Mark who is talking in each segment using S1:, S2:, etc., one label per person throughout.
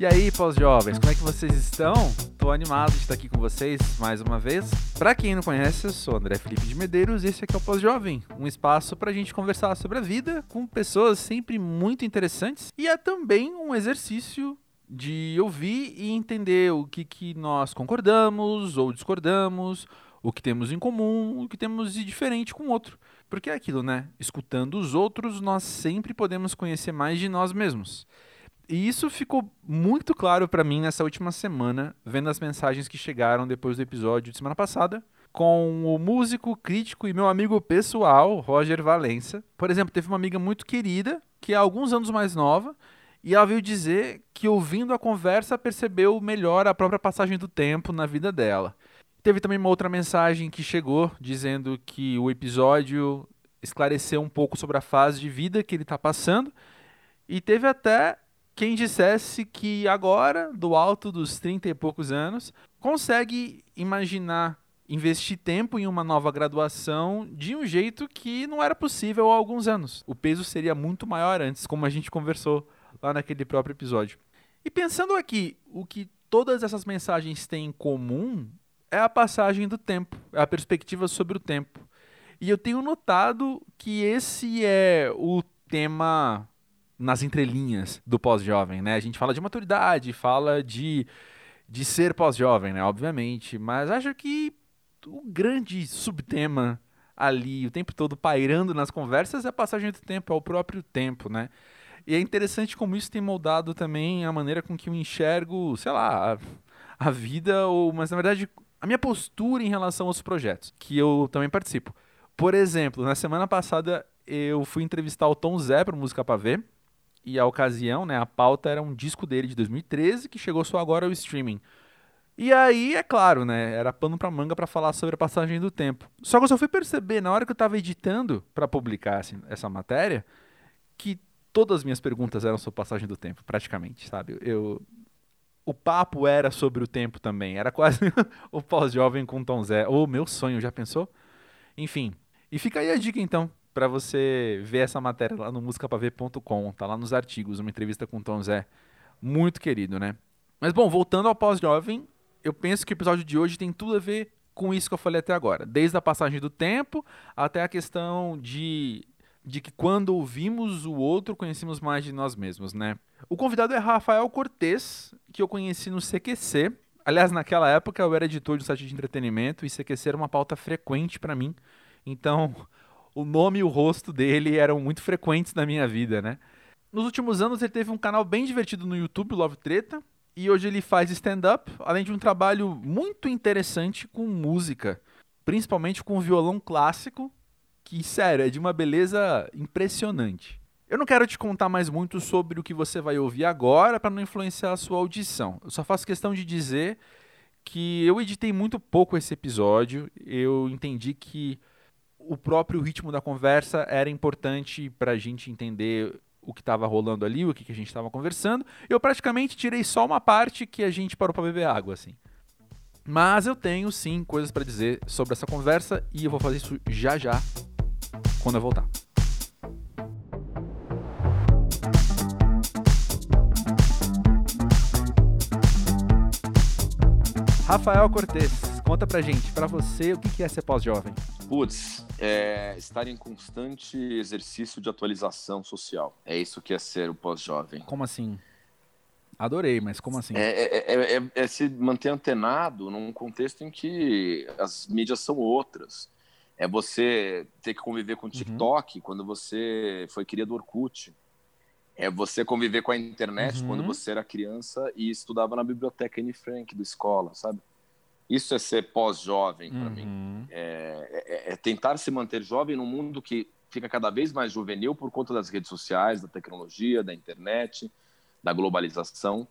S1: E aí, pós-jovens, como é que vocês estão? Tô animado de estar aqui com vocês mais uma vez. Para quem não conhece, eu sou André Felipe de Medeiros e esse aqui é o Pós-Jovem, um espaço pra gente conversar sobre a vida com pessoas sempre muito interessantes e é também um exercício de ouvir e entender o que, que nós concordamos ou discordamos, o que temos em comum, o que temos de diferente com o outro. Porque é aquilo, né? Escutando os outros, nós sempre podemos conhecer mais de nós mesmos. E isso ficou muito claro para mim nessa última semana, vendo as mensagens que chegaram depois do episódio de semana passada, com o músico, crítico e meu amigo pessoal, Roger Valença. Por exemplo, teve uma amiga muito querida, que é alguns anos mais nova, e ela veio dizer que ouvindo a conversa percebeu melhor a própria passagem do tempo na vida dela. Teve também uma outra mensagem que chegou dizendo que o episódio esclareceu um pouco sobre a fase de vida que ele está passando. E teve até quem dissesse que agora, do alto dos 30 e poucos anos, consegue imaginar investir tempo em uma nova graduação de um jeito que não era possível há alguns anos. O peso seria muito maior antes, como a gente conversou lá naquele próprio episódio. E pensando aqui, o que todas essas mensagens têm em comum é a passagem do tempo, é a perspectiva sobre o tempo. E eu tenho notado que esse é o tema nas entrelinhas do pós-jovem, né? A gente fala de maturidade, fala de, de ser pós-jovem, né? Obviamente, mas acho que o grande subtema ali, o tempo todo pairando nas conversas, é a passagem do tempo, é o próprio tempo, né? E é interessante como isso tem moldado também a maneira com que eu enxergo, sei lá, a, a vida, ou, mas na verdade a minha postura em relação aos projetos, que eu também participo. Por exemplo, na semana passada eu fui entrevistar o Tom Zé para Música para Ver, e a ocasião, né, a pauta era um disco dele de 2013 que chegou só agora ao streaming. E aí, é claro, né, era pano para manga para falar sobre a passagem do tempo. Só que eu só fui perceber na hora que eu estava editando para publicar assim, essa matéria que todas as minhas perguntas eram sobre passagem do tempo, praticamente, sabe? Eu o papo era sobre o tempo também, era quase o pós-jovem com Tom Zé. Ou meu sonho, já pensou? Enfim. E fica aí a dica então, para você ver essa matéria lá no musicapaver.com, tá lá nos artigos, uma entrevista com Tom Zé, muito querido, né? Mas bom, voltando ao pós-jovem, eu penso que o episódio de hoje tem tudo a ver com isso que eu falei até agora, desde a passagem do tempo até a questão de de que quando ouvimos o outro, conhecemos mais de nós mesmos, né? O convidado é Rafael Cortez, que eu conheci no CQC. Aliás, naquela época eu era editor de um site de entretenimento e CQC era uma pauta frequente para mim. Então, o nome e o rosto dele eram muito frequentes na minha vida, né? Nos últimos anos ele teve um canal bem divertido no YouTube, Love Treta, e hoje ele faz stand-up, além de um trabalho muito interessante com música, principalmente com violão clássico, que, sério, é de uma beleza impressionante. Eu não quero te contar mais muito sobre o que você vai ouvir agora para não influenciar a sua audição. Eu só faço questão de dizer que eu editei muito pouco esse episódio. Eu entendi que o próprio ritmo da conversa era importante para a gente entender o que estava rolando ali, o que, que a gente estava conversando. Eu praticamente tirei só uma parte que a gente parou para beber água, assim. Mas eu tenho sim coisas para dizer sobre essa conversa e eu vou fazer isso já já quando eu voltar. Rafael Cortez, conta pra gente, pra você, o que é ser pós-jovem?
S2: Putz, é estar em constante exercício de atualização social. É isso que é ser o pós-jovem.
S1: Como assim? Adorei, mas como assim?
S2: É, é, é, é, é se manter antenado num contexto em que as mídias são outras é você ter que conviver com o uhum. TikTok uhum. quando você foi cria do Orkut. É você conviver com a internet uhum. quando você era criança e estudava na biblioteca Anne Frank da escola, sabe? Isso é ser pós-jovem para uhum. mim. É, é, é, tentar se manter jovem num mundo que fica cada vez mais juvenil por conta das redes sociais, da tecnologia, da internet, da globalização.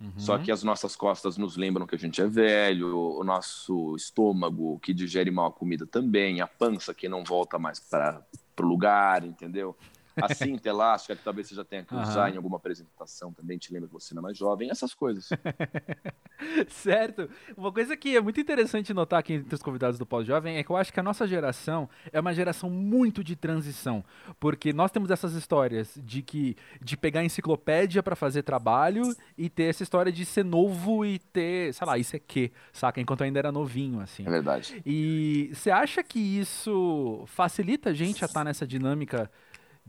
S2: Uhum. Só que as nossas costas nos lembram que a gente é velho, o nosso estômago que digere mal a comida também, a pança que não volta mais para o lugar, entendeu? a cinta elástica que talvez você já tenha que usar uhum. em alguma apresentação também, te lembra que você não é mais jovem, essas coisas.
S1: certo. Uma coisa que é muito interessante notar aqui entre os convidados do Pós-Jovem é que eu acho que a nossa geração é uma geração muito de transição, porque nós temos essas histórias de que de pegar enciclopédia para fazer trabalho e ter essa história de ser novo e ter, sei lá, isso é que, saca? Enquanto ainda era novinho, assim.
S2: É verdade.
S1: E você acha que isso facilita a gente a estar tá nessa dinâmica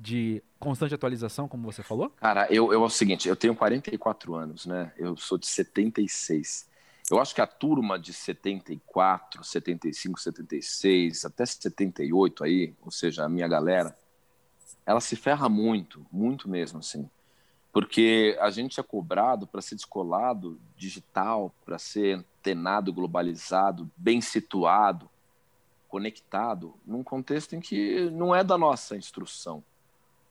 S1: de constante atualização, como você falou?
S2: Cara, eu, eu é o seguinte, eu tenho 44 anos, né? Eu sou de 76. Eu acho que a turma de 74, 75, 76, até 78 aí, ou seja, a minha galera, ela se ferra muito, muito mesmo, assim. Porque a gente é cobrado para ser descolado digital, para ser antenado, globalizado, bem situado, conectado, num contexto em que não é da nossa instrução.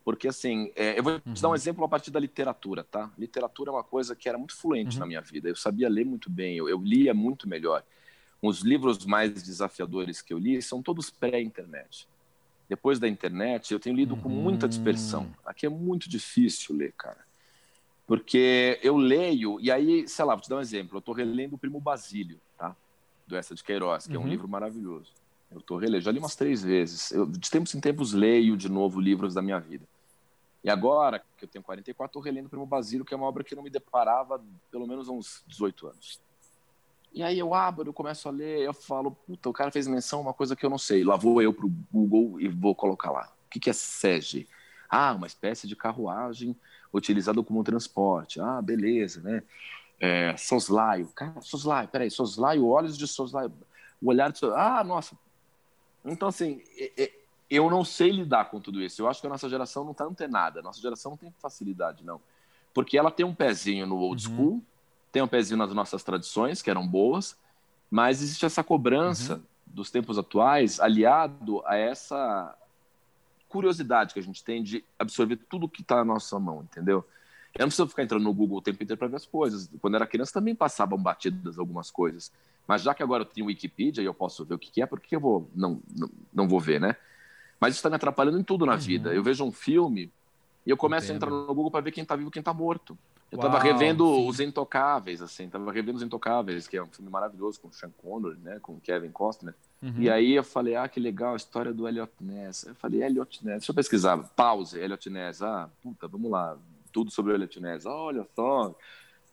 S2: Porque, assim, é, eu vou te uhum. dar um uhum. exemplo a partir da literatura, tá? Literatura é uma coisa que era muito fluente uhum. na minha vida. Eu sabia ler muito bem, eu, eu lia muito melhor. Os livros mais desafiadores que eu li são todos pré-internet. Depois da internet, eu tenho lido uhum. com muita dispersão. Uhum. Aqui é muito difícil ler, cara. Porque eu leio, e aí, sei lá, vou te dar um exemplo. Eu estou relendo o Primo Basílio, tá? Do Essa de Queiroz, que é um uhum. livro maravilhoso. Eu estou relendo, já li umas três vezes. Eu, de tempos em tempos, leio de novo livros da minha vida. E agora, que eu tenho 44, estou relendo Primo Basílio, que é uma obra que não me deparava pelo menos há uns 18 anos. E aí eu abro, eu começo a ler, eu falo, puta, o cara fez menção a uma coisa que eu não sei. Lá vou eu pro Google e vou colocar lá. O que, que é SEGE? Ah, uma espécie de carruagem utilizada como transporte. Ah, beleza, né? É, soslaio. Cara, soslaio, peraí, soslaio, olhos de soslaio. O olhar de soslaio. Ah, nossa, então, assim, eu não sei lidar com tudo isso. Eu acho que a nossa geração não está antenada. A nossa geração não tem facilidade, não. Porque ela tem um pezinho no old uhum. school, tem um pezinho nas nossas tradições, que eram boas, mas existe essa cobrança uhum. dos tempos atuais aliado a essa curiosidade que a gente tem de absorver tudo que está na nossa mão, entendeu? Eu não preciso ficar entrando no Google o tempo inteiro para ver as coisas. Quando eu era criança também passavam batidas algumas coisas. Mas já que agora eu tenho Wikipedia e eu posso ver o que, é, por que eu vou, não, não, não vou ver, né? Mas isso está me atrapalhando em tudo na uhum. vida. Eu vejo um filme e eu começo Entendo. a entrar no Google para ver quem está vivo e quem está morto. Eu estava revendo sim. Os Intocáveis, assim, estava revendo Os Intocáveis, que é um filme maravilhoso com Sean Connery, né, com Kevin Costner. Uhum. E aí eu falei, ah, que legal a história do Elliot Ness. Eu falei, Elliot Ness, deixa eu pesquisar, pause, Elliot Ness. Ah, puta, vamos lá, tudo sobre o Elliot Ness. Olha só,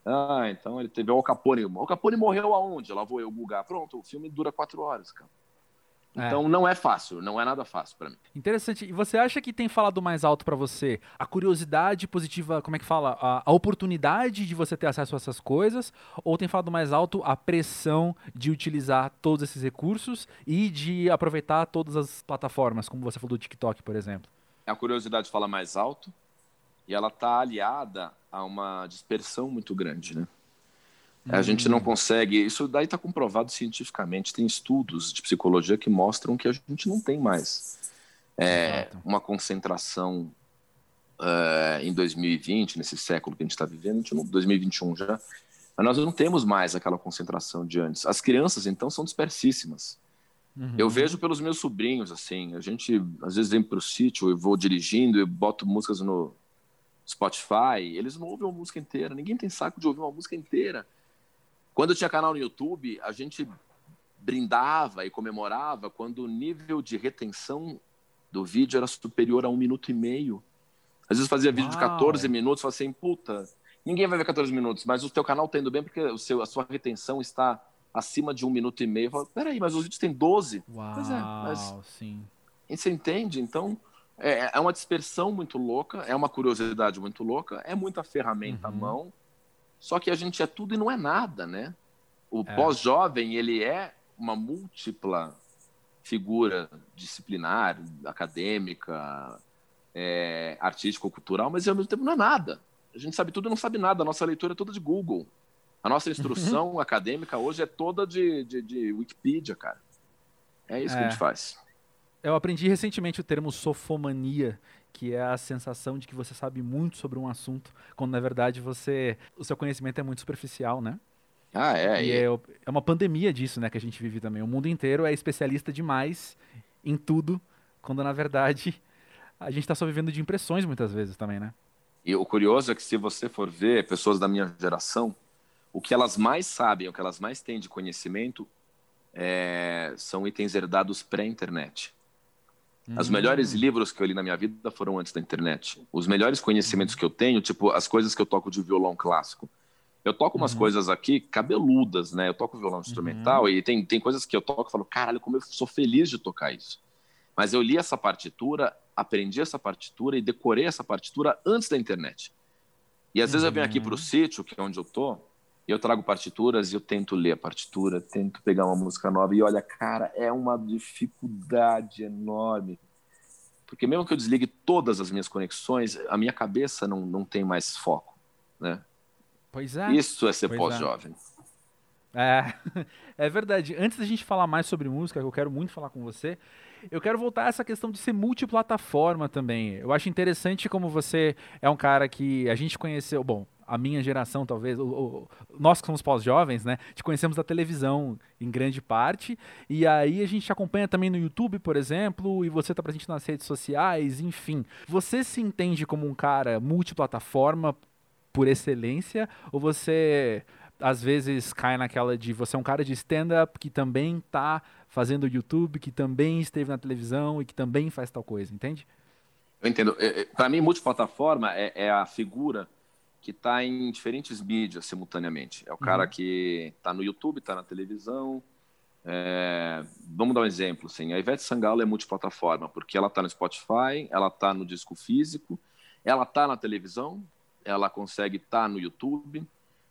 S2: ah, então ele teve o Capone. O Capone morreu aonde? Lá vou eu bugar. Pronto, o filme dura quatro horas, cara. É. Então é. não é fácil, não é nada fácil para mim.
S1: Interessante. E você acha que tem falado mais alto para você a curiosidade positiva, como é que fala? A, a, oportunidade de você ter acesso a essas coisas? Ou tem falado mais alto a pressão de utilizar todos esses recursos e de aproveitar todas as plataformas, como você falou do TikTok, por exemplo?
S2: A curiosidade fala mais alto e ela está aliada a uma dispersão muito grande, né? A gente não hum. consegue. Isso daí está comprovado cientificamente. Tem estudos de psicologia que mostram que a gente não tem mais é, uma concentração uh, em 2020, nesse século que a gente está vivendo, gente não, 2021 já, mas nós não temos mais aquela concentração de antes. As crianças, então, são dispersíssimas. Uhum. Eu vejo pelos meus sobrinhos, assim, a gente às vezes vem para o sítio, eu vou dirigindo, eu boto músicas no, Spotify, eles não ouvem uma música inteira. Ninguém tem saco de ouvir uma música inteira. Quando eu tinha canal no YouTube, a gente brindava e comemorava quando o nível de retenção do vídeo era superior a um minuto e meio. Às vezes fazia vídeo Uau. de 14 minutos, falava assim, puta, ninguém vai ver 14 minutos, mas o teu canal tá indo bem porque o seu, a sua retenção está acima de um minuto e meio. Eu falo, peraí, mas os vídeos têm 12.
S1: Uau, pois é, mas... sim.
S2: E você entende? Então, é, é uma dispersão muito louca, é uma curiosidade muito louca, é muita ferramenta uhum. à mão, só que a gente é tudo e não é nada, né? O é. pós-jovem, ele é uma múltipla figura disciplinar, acadêmica, é, artístico-cultural, mas ao mesmo tempo não é nada. A gente sabe tudo e não sabe nada. A nossa leitura é toda de Google. A nossa instrução uhum. acadêmica hoje é toda de, de, de Wikipedia, cara. É isso é. que a gente é. faz.
S1: Eu aprendi recentemente o termo sofomania, que é a sensação de que você sabe muito sobre um assunto, quando na verdade você o seu conhecimento é muito superficial, né?
S2: Ah, é.
S1: E é, é uma pandemia disso, né, que a gente vive também. O mundo inteiro é especialista demais em tudo, quando na verdade a gente está só vivendo de impressões muitas vezes também, né?
S2: E o curioso é que se você for ver pessoas da minha geração, o que elas mais sabem, o que elas mais têm de conhecimento é, são itens herdados pré-internet. Os hum. melhores livros que eu li na minha vida foram antes da internet. Os melhores conhecimentos que eu tenho, tipo as coisas que eu toco de violão clássico. Eu toco umas uhum. coisas aqui cabeludas, né? Eu toco violão instrumental uhum. e tem, tem coisas que eu toco e falo, caralho, como eu sou feliz de tocar isso. Mas eu li essa partitura, aprendi essa partitura e decorei essa partitura antes da internet. E às vezes eu venho aqui para o uhum. sítio, que é onde eu tô, eu trago partituras e eu tento ler a partitura, tento pegar uma música nova e olha, cara, é uma dificuldade enorme. Porque mesmo que eu desligue todas as minhas conexões, a minha cabeça não, não tem mais foco, né?
S1: Pois é.
S2: Isso é ser pós-jovem.
S1: É. é verdade. Antes da gente falar mais sobre música, que eu quero muito falar com você, eu quero voltar a essa questão de ser multiplataforma também. Eu acho interessante como você é um cara que a gente conheceu, bom, a minha geração, talvez, o, o, nós que somos pós-jovens, né? Te conhecemos da televisão em grande parte, e aí a gente acompanha também no YouTube, por exemplo, e você está presente nas redes sociais, enfim. Você se entende como um cara multiplataforma por excelência, ou você às vezes cai naquela de você é um cara de stand-up que também está fazendo YouTube, que também esteve na televisão e que também faz tal coisa, entende?
S2: Eu entendo. É, é, Para mim, multiplataforma é, é a figura que está em diferentes mídias simultaneamente. É o cara uhum. que está no YouTube, está na televisão. É... Vamos dar um exemplo. Assim. A Ivete Sangalo é multiplataforma, porque ela está no Spotify, ela está no disco físico, ela está na televisão, ela consegue estar tá no YouTube.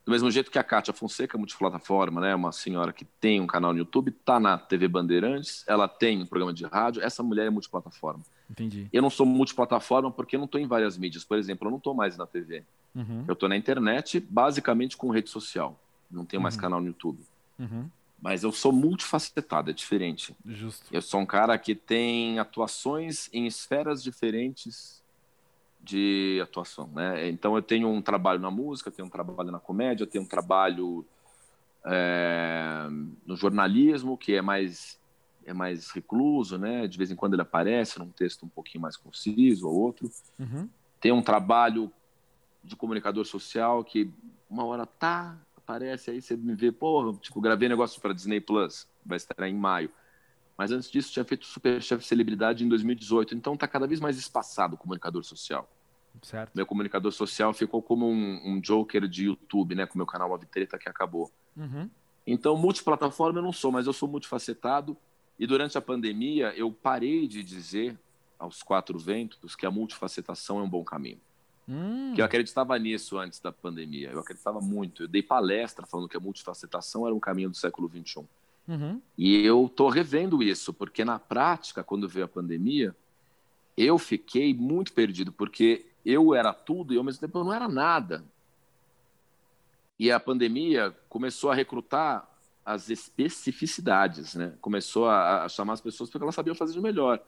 S2: Do mesmo jeito que a Kátia Fonseca é multiplataforma, né? Uma senhora que tem um canal no YouTube, está na TV Bandeirantes, ela tem um programa de rádio. Essa mulher é multiplataforma.
S1: Entendi.
S2: Eu não sou multiplataforma porque eu não estou em várias mídias. Por exemplo, eu não estou mais na TV. Uhum. Eu estou na internet, basicamente com rede social. Não tenho mais uhum. canal no YouTube. Uhum. Mas eu sou multifacetado, é diferente.
S1: Justo.
S2: Eu sou um cara que tem atuações em esferas diferentes de atuação, né? Então eu tenho um trabalho na música, tenho um trabalho na comédia, tenho um trabalho é, no jornalismo que é mais é mais recluso, né? De vez em quando ele aparece num texto um pouquinho mais conciso ou outro. Uhum. Tem um trabalho de comunicador social que uma hora tá, aparece aí, você me vê, pô, tipo, gravei negócio para Disney Plus, vai estar em maio. Mas antes disso, tinha feito Super Chef Celebridade em 2018. Então tá cada vez mais espaçado o comunicador social.
S1: Certo.
S2: Meu comunicador social ficou como um, um joker de YouTube, né? Com o meu canal Love Treta que acabou. Uhum. Então, multiplataforma eu não sou, mas eu sou multifacetado. E durante a pandemia, eu parei de dizer aos quatro ventos que a multifacetação é um bom caminho. Hum. Que eu acreditava nisso antes da pandemia. Eu acreditava muito. Eu dei palestra falando que a multifacetação era um caminho do século XXI. Uhum. E eu estou revendo isso, porque na prática, quando veio a pandemia, eu fiquei muito perdido, porque eu era tudo e ao mesmo tempo eu não era nada. E a pandemia começou a recrutar as especificidades, né? Começou a, a chamar as pessoas porque elas sabiam fazer de melhor.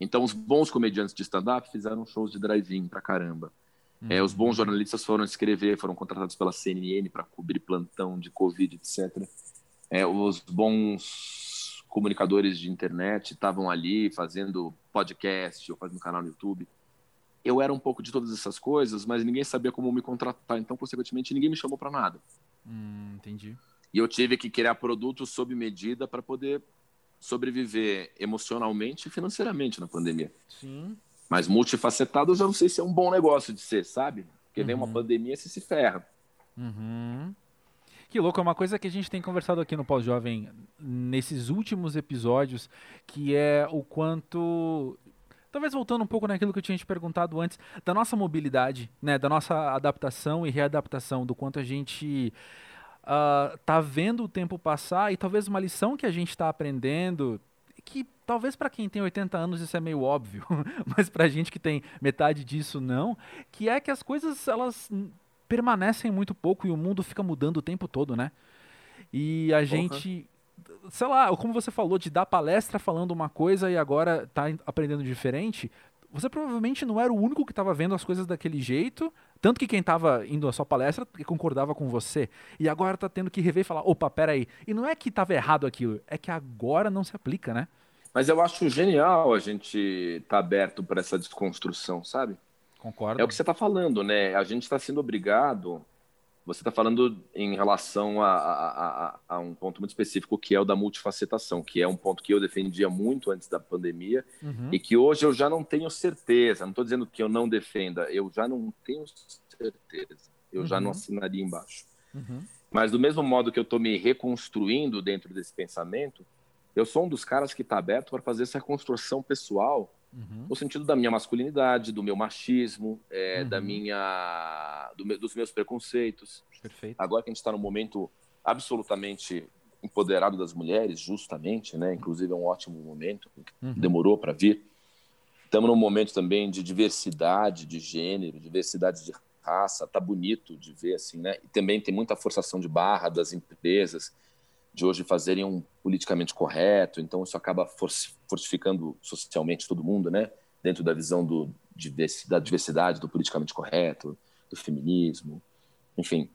S2: Então, os bons comediantes de stand-up fizeram shows de drive-in pra caramba. Uhum. É, os bons jornalistas foram escrever, foram contratados pela CNN para cobrir plantão de Covid, etc. É, os bons comunicadores de internet estavam ali fazendo podcast ou fazendo canal no YouTube. Eu era um pouco de todas essas coisas, mas ninguém sabia como me contratar, então, consequentemente, ninguém me chamou para nada.
S1: Hum, entendi.
S2: E eu tive que criar produtos sob medida para poder sobreviver emocionalmente e financeiramente na pandemia.
S1: Sim.
S2: Mas multifacetados eu não sei se é um bom negócio de ser, sabe? Porque uhum. vem uma pandemia você se ferra.
S1: Uhum. Que louco, é uma coisa que a gente tem conversado aqui no Pós-Jovem nesses últimos episódios, que é o quanto. Talvez voltando um pouco naquilo que eu tinha te perguntado antes, da nossa mobilidade, né? Da nossa adaptação e readaptação, do quanto a gente uh, tá vendo o tempo passar e talvez uma lição que a gente está aprendendo que talvez para quem tem 80 anos isso é meio óbvio, mas para a gente que tem metade disso não, que é que as coisas elas permanecem muito pouco e o mundo fica mudando o tempo todo, né? E a gente, sei lá, como você falou de dar palestra falando uma coisa e agora tá aprendendo diferente, você provavelmente não era o único que estava vendo as coisas daquele jeito, tanto que quem estava indo à sua palestra concordava com você. E agora está tendo que rever e falar: opa, peraí. E não é que estava errado aquilo, é que agora não se aplica, né?
S2: Mas eu acho genial a gente estar tá aberto para essa desconstrução, sabe?
S1: Concordo.
S2: É o que você está falando, né? A gente está sendo obrigado. Você está falando em relação a, a, a, a, um ponto muito específico, que é o da multifacetação, que é um ponto que eu defendia muito antes da pandemia uhum. e que hoje eu já não tenho certeza. Não estou dizendo que eu não defenda, eu já não tenho certeza. Eu uhum. já não uhum. assinaria embaixo. Uhum. Mas do mesmo modo que eu estou me reconstruindo dentro desse pensamento, eu sou um dos caras que está aberto para fazer essa reconstrução pessoal Uhum. No sentido da minha masculinidade, do meu machismo, é, uhum. da minha, do dos meus preconceitos.
S1: Perfeito.
S2: Agora que a gente está num momento absolutamente empoderado das mulheres, justamente, né? Inclusive é um ótimo momento, uhum. demorou para vir. Estamos num momento também de diversidade de gênero, diversidade de raça. Tá bonito de ver assim, né? E também tem muita forçação de barra das empresas de hoje fazerem um politicamente correto, então isso acaba fortificando socialmente todo mundo, né? Dentro da visão do, da diversidade, do politicamente correto, do feminismo, enfim.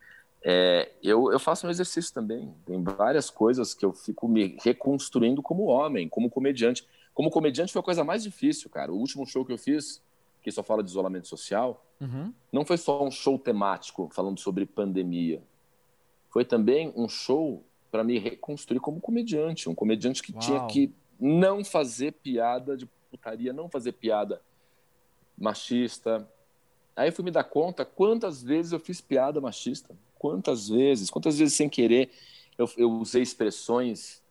S2: É, eu, eu faço um exercício também. Tem várias coisas que eu fico me reconstruindo como homem, como comediante. Como comediante foi a coisa mais difícil, cara. O último show que eu fiz, que só fala de isolamento social, uhum. não foi só um show temático falando sobre pandemia. Foi também um show para me reconstruir como comediante, um comediante que Uau. tinha que não fazer piada de putaria, não fazer piada machista. Aí eu fui me dar conta quantas vezes eu fiz piada machista, quantas vezes, quantas vezes sem querer eu, eu usei expressões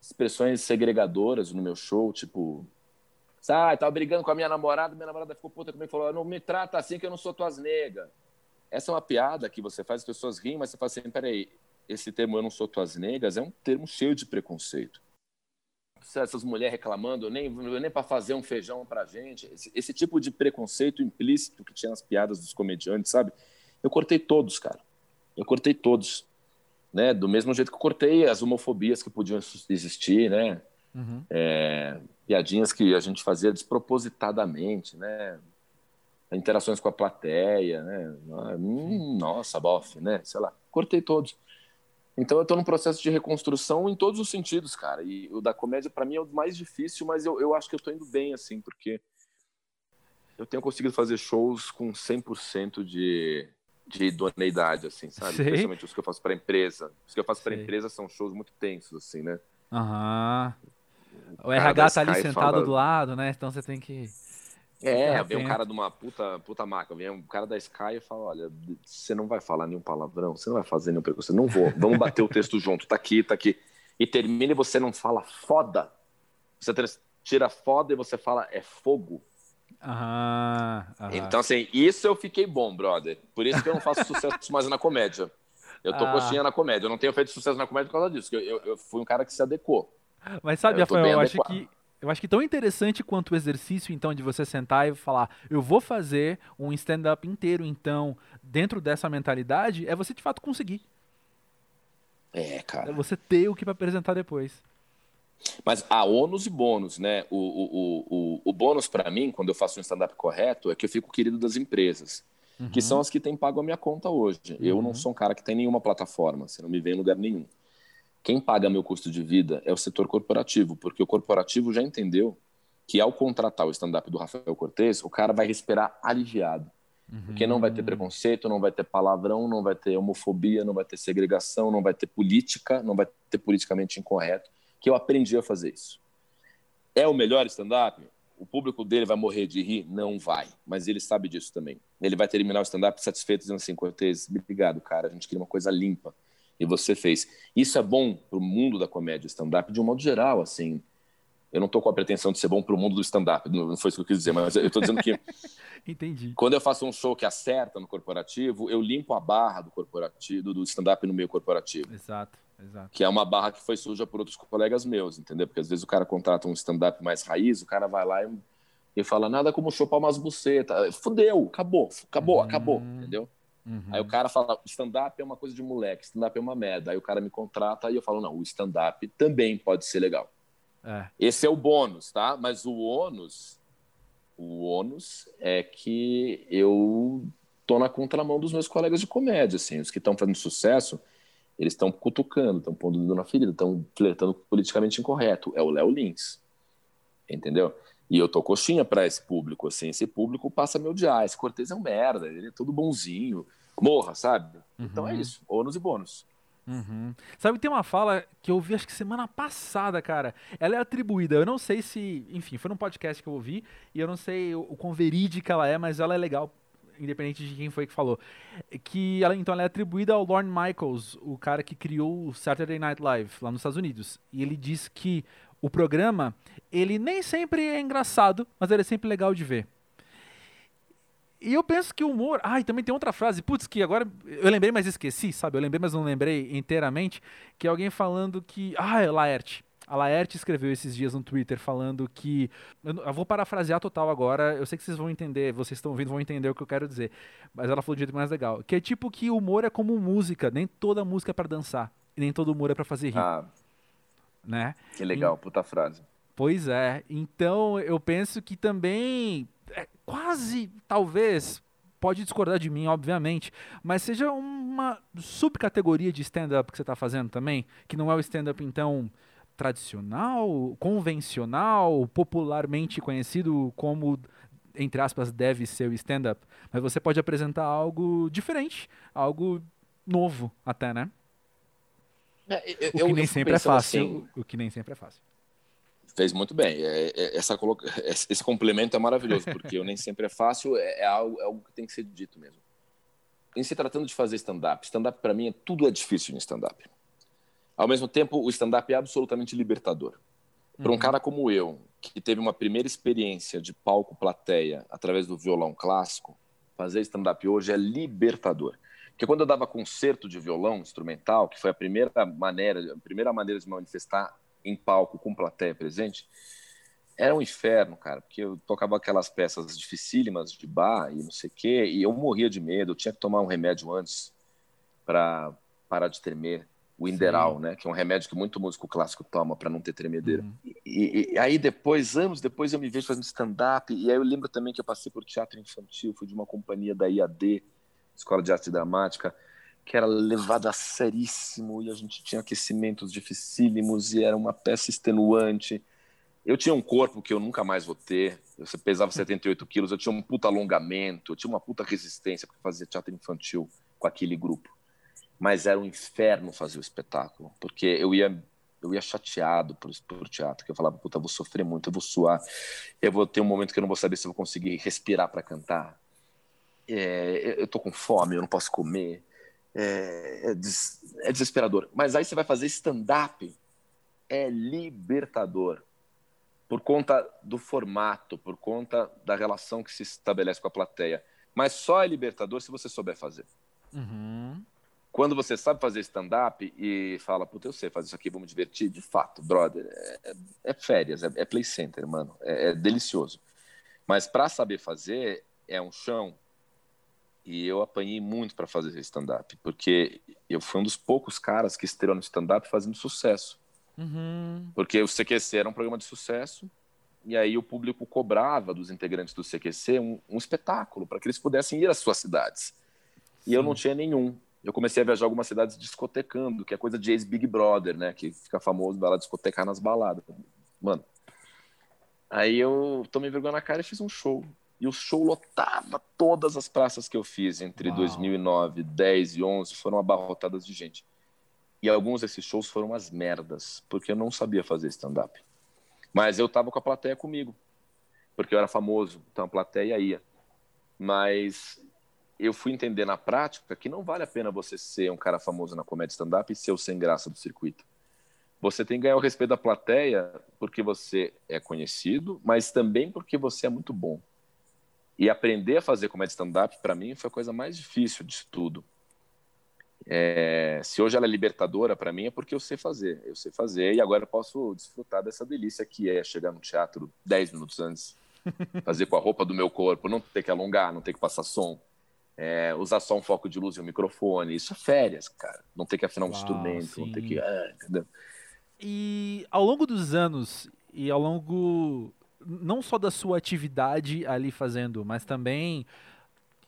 S2: expressões segregadoras no meu show, tipo, ah, tava brigando com a minha namorada, minha namorada ficou puta comigo e falou, não me trata assim que eu não sou tuas negas. Essa é uma piada que você faz, as pessoas riem, mas você fala assim, peraí, esse termo eu não sou tuas negas é um termo cheio de preconceito. Essas mulheres reclamando, nem, nem para fazer um feijão para gente. Esse, esse, tipo de preconceito implícito que tinha nas piadas dos comediantes, sabe? Eu cortei todos, cara. Eu cortei todos. Né? Do mesmo jeito que eu cortei as homofobias que podiam existir, né? Uhum. É, piadinhas que a gente fazia despropositadamente, né? Interações com a plateia, né? Hum, nossa, bofe, né? Sei lá. Cortei todos. Então eu estou num processo de reconstrução em todos os sentidos, cara. E o da comédia, para mim, é o mais difícil, mas eu, eu acho que eu estou indo bem, assim, porque eu tenho conseguido fazer shows com 100% de, de idoneidade, assim, sabe? Sei. Especialmente os que eu faço para empresa. Os que eu faço para empresa são shows muito tensos, assim, né?
S1: Aham. Uhum. O RH tá ali sentado fala... do lado, né? Então você tem que
S2: é, vem um cara de uma puta, puta marca, vem um cara da Sky e fala: olha, você não vai falar nenhum palavrão, você não vai fazer nenhum preconceito, não vou, vamos bater o texto junto, tá aqui, tá aqui. E termina e você não fala foda. Você tira foda e você fala é fogo.
S1: Aham, aham.
S2: Então, assim, isso eu fiquei bom, brother. Por isso que eu não faço sucesso mais na comédia. Eu tô ah. coxinha na comédia. Eu não tenho feito sucesso na comédia por causa disso. Eu, eu, eu fui um cara que se adequou.
S1: Mas sabe, eu Rafael, eu acho que eu acho que tão interessante quanto o exercício, então, de você sentar e falar, eu vou fazer um stand-up inteiro, então, dentro dessa mentalidade, é você de fato conseguir.
S2: É, cara. É
S1: você ter o que para apresentar depois.
S2: Mas há ônus e bônus, né? O, o, o, o bônus para mim, quando eu faço um stand-up correto, é que eu fico querido das empresas, uhum. que são as que têm pago a minha conta hoje. Uhum. Eu não uhum. sou um cara que tem nenhuma plataforma, você não me vê em lugar nenhum. Quem paga meu custo de vida é o setor corporativo, porque o corporativo já entendeu que ao contratar o stand-up do Rafael Cortez, o cara vai respirar aliviado. Uhum. Porque não vai ter preconceito, não vai ter palavrão, não vai ter homofobia, não vai ter segregação, não vai ter política, não vai ter politicamente incorreto, que eu aprendi a fazer isso. É o melhor stand-up? O público dele vai morrer de rir? Não vai, mas ele sabe disso também. Ele vai terminar o stand-up satisfeito, dizendo assim, Cortez, obrigado, cara, a gente queria uma coisa limpa e você fez. Isso é bom para o mundo da comédia stand-up de um modo geral, assim. Eu não estou com a pretensão de ser bom para o mundo do stand-up, não foi isso que eu quis dizer, mas eu estou dizendo que.
S1: Entendi.
S2: Quando eu faço um show que acerta no corporativo, eu limpo a barra do corporativo, do stand-up no meio corporativo.
S1: Exato, exato.
S2: Que é uma barra que foi suja por outros colegas meus, entendeu? Porque às vezes o cara contrata um stand-up mais raiz, o cara vai lá e, e fala nada como chupar umas bucetas. Fudeu, acabou, acabou, hum... acabou, entendeu? Uhum. Aí o cara fala, stand-up é uma coisa de moleque, stand-up é uma merda. Aí o cara me contrata e eu falo, não, o stand-up também pode ser legal. É. Esse é o bônus, tá? Mas o ônus, o ônus é que eu tô na contramão dos meus colegas de comédia, assim, os que estão fazendo sucesso, eles estão cutucando, estão pondo o dedo na ferida, estão flertando politicamente incorreto. É o Léo Lins. entendeu? E eu tô coxinha para esse público, assim, esse público passa a me odiar, esse Cortez é um merda, ele é todo bonzinho, morra, sabe? Uhum. Então é uhum. isso, ônus e bônus.
S1: Uhum. Sabe, tem uma fala que eu vi acho que semana passada, cara. Ela é atribuída, eu não sei se. Enfim, foi num podcast que eu ouvi, e eu não sei o, o quão verídica ela é, mas ela é legal, independente de quem foi que falou. Que ela, então, ela é atribuída ao Lorne Michaels, o cara que criou o Saturday Night Live lá nos Estados Unidos. E ele diz que o programa, ele nem sempre é engraçado, mas ele é sempre legal de ver. E eu penso que o humor. Ah, e também tem outra frase, putz, que agora eu lembrei, mas esqueci, sabe? Eu lembrei, mas não lembrei inteiramente. Que é alguém falando que. Ah, é Laerte. A Laerte escreveu esses dias no Twitter falando que. Eu vou parafrasear total agora, eu sei que vocês vão entender, vocês estão ouvindo, vão entender o que eu quero dizer. Mas ela falou de jeito mais legal. Que é tipo que o humor é como música, nem toda música é pra dançar. E nem todo humor é pra fazer rir. Ah. Né?
S2: Que legal, e, puta frase.
S1: Pois é. Então eu penso que também é, quase, talvez, pode discordar de mim, obviamente, mas seja uma subcategoria de stand-up que você está fazendo também, que não é o stand-up, então, tradicional, convencional, popularmente conhecido como, entre aspas, deve ser o stand-up, mas você pode apresentar algo diferente, algo novo até, né? É, eu, o que nem sempre é fácil. Assim, o que nem sempre é fácil.
S2: Fez muito bem. É, é, essa, esse complemento é maravilhoso, porque eu nem sempre é fácil, é, é, algo, é algo que tem que ser dito mesmo. Em se tratando de fazer stand-up, stand-up para mim é tudo é difícil no stand-up. Ao mesmo tempo, o stand-up é absolutamente libertador. Para um uhum. cara como eu, que teve uma primeira experiência de palco plateia através do violão clássico, fazer stand-up hoje é libertador. Porque quando eu dava concerto de violão instrumental, que foi a primeira maneira, a primeira maneira de manifestar em palco com plateia presente, era um inferno, cara, porque eu tocava aquelas peças dificílimas de bar e não sei o quê, e eu morria de medo, eu tinha que tomar um remédio antes para parar de tremer, o Inderal, Sim. né, que é um remédio que muito músico clássico toma para não ter tremedeira. Uhum. E, e, aí depois, anos depois, eu me vejo fazendo stand-up, e aí eu lembro também que eu passei por teatro infantil, fui de uma companhia da IAD, Escola de Arte Dramática, que era levado a seríssimo e a gente tinha aquecimentos dificílimos e era uma peça extenuante. Eu tinha um corpo que eu nunca mais vou ter. Eu pesava 78 quilos, eu tinha um puta alongamento, eu tinha uma puta resistência para fazer teatro infantil com aquele grupo. Mas era um inferno fazer o espetáculo, porque eu ia eu ia chateado por, por teatro, que eu falava, puta, eu vou sofrer muito, eu vou suar, eu vou ter um momento que eu não vou saber se eu vou conseguir respirar para cantar. É, eu tô com fome, eu não posso comer é, é, des, é desesperador. Mas aí você vai fazer stand-up, é libertador. Por conta do formato, por conta da relação que se estabelece com a plateia. Mas só é libertador se você souber fazer.
S1: Uhum.
S2: Quando você sabe fazer stand-up e fala, puta, eu sei fazer isso aqui, me divertir, de fato, brother, é, é férias, é, é, play center, mano, é, é delicioso. Mas para saber fazer, é um chão, e eu apanhei muito para fazer stand-up, porque eu fui um dos poucos caras que estreou no stand-up fazendo sucesso.
S1: Uhum.
S2: Porque o CQC era um programa de sucesso, e aí o público cobrava dos integrantes do CQC um, um espetáculo para que eles pudessem ir às suas cidades. Sim. E eu não tinha nenhum. Eu comecei a viajar algumas cidades discotecando, que é coisa de ex-Big Brother, né? Que fica famoso, vai lá discotecar nas baladas. Mano. Aí eu tomei vergonha na cara e fiz um show e o show lotava todas as praças que eu fiz entre Uau. 2009, 10 e 11 foram abarrotadas de gente. E alguns desses shows foram umas merdas, porque eu não sabia fazer stand-up. Mas eu tava com a plateia comigo, porque eu era famoso, então a plateia ia. Mas eu fui entender na prática que não vale a pena você ser um cara famoso na comédia stand-up e ser o sem graça do circuito. Você tem que ganhar o respeito da plateia porque você é conhecido, mas também porque você é muito bom. E aprender a fazer comédia stand-up, para mim, foi a coisa mais difícil de tudo. É, se hoje ela é libertadora para mim, é porque eu sei fazer. Eu sei fazer e agora eu posso desfrutar dessa delícia que é chegar no teatro 10 minutos antes, fazer com a roupa do meu corpo, não ter que alongar, não ter que passar som. É, usar só um foco de luz e um microfone. Isso é férias, cara. Não ter que afinar um Uau, instrumento, sim. não ter que. É, entendeu?
S1: E ao longo dos anos e ao longo não só da sua atividade ali fazendo, mas também,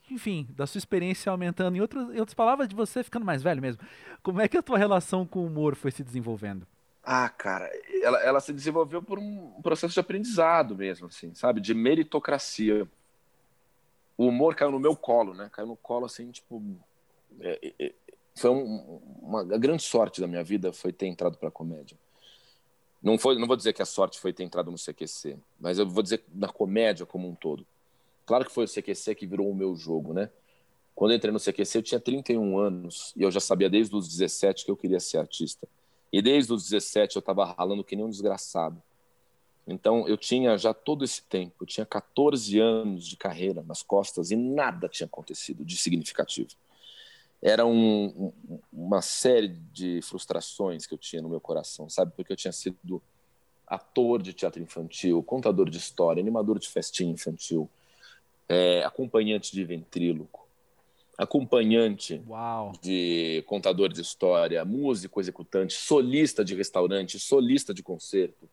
S1: enfim, da sua experiência aumentando. Em outras, em outras palavras, de você ficando mais velho mesmo. Como é que a tua relação com o humor foi se desenvolvendo?
S2: Ah, cara, ela, ela se desenvolveu por um processo de aprendizado mesmo, assim, sabe? De meritocracia. O humor caiu no meu colo, né? Caiu no colo, assim, tipo. É, é, foi um, uma grande sorte da minha vida foi ter entrado para a comédia. Não foi, não vou dizer que a sorte foi ter entrado no CQC, mas eu vou dizer na comédia como um todo. Claro que foi o CQC que virou o meu jogo, né? Quando eu entrei no CQC, eu tinha 31 anos e eu já sabia desde os 17 que eu queria ser artista. E desde os 17 eu estava ralando que nem um desgraçado. Então eu tinha já todo esse tempo, eu tinha 14 anos de carreira nas costas e nada tinha acontecido de significativo. Era um, uma série de frustrações que eu tinha no meu coração, sabe? Porque eu tinha sido ator de teatro infantil, contador de história, animador de festinha infantil, é, acompanhante de ventríloco, acompanhante
S1: Uau.
S2: de contador de história, músico executante, solista de restaurante, solista de concerto.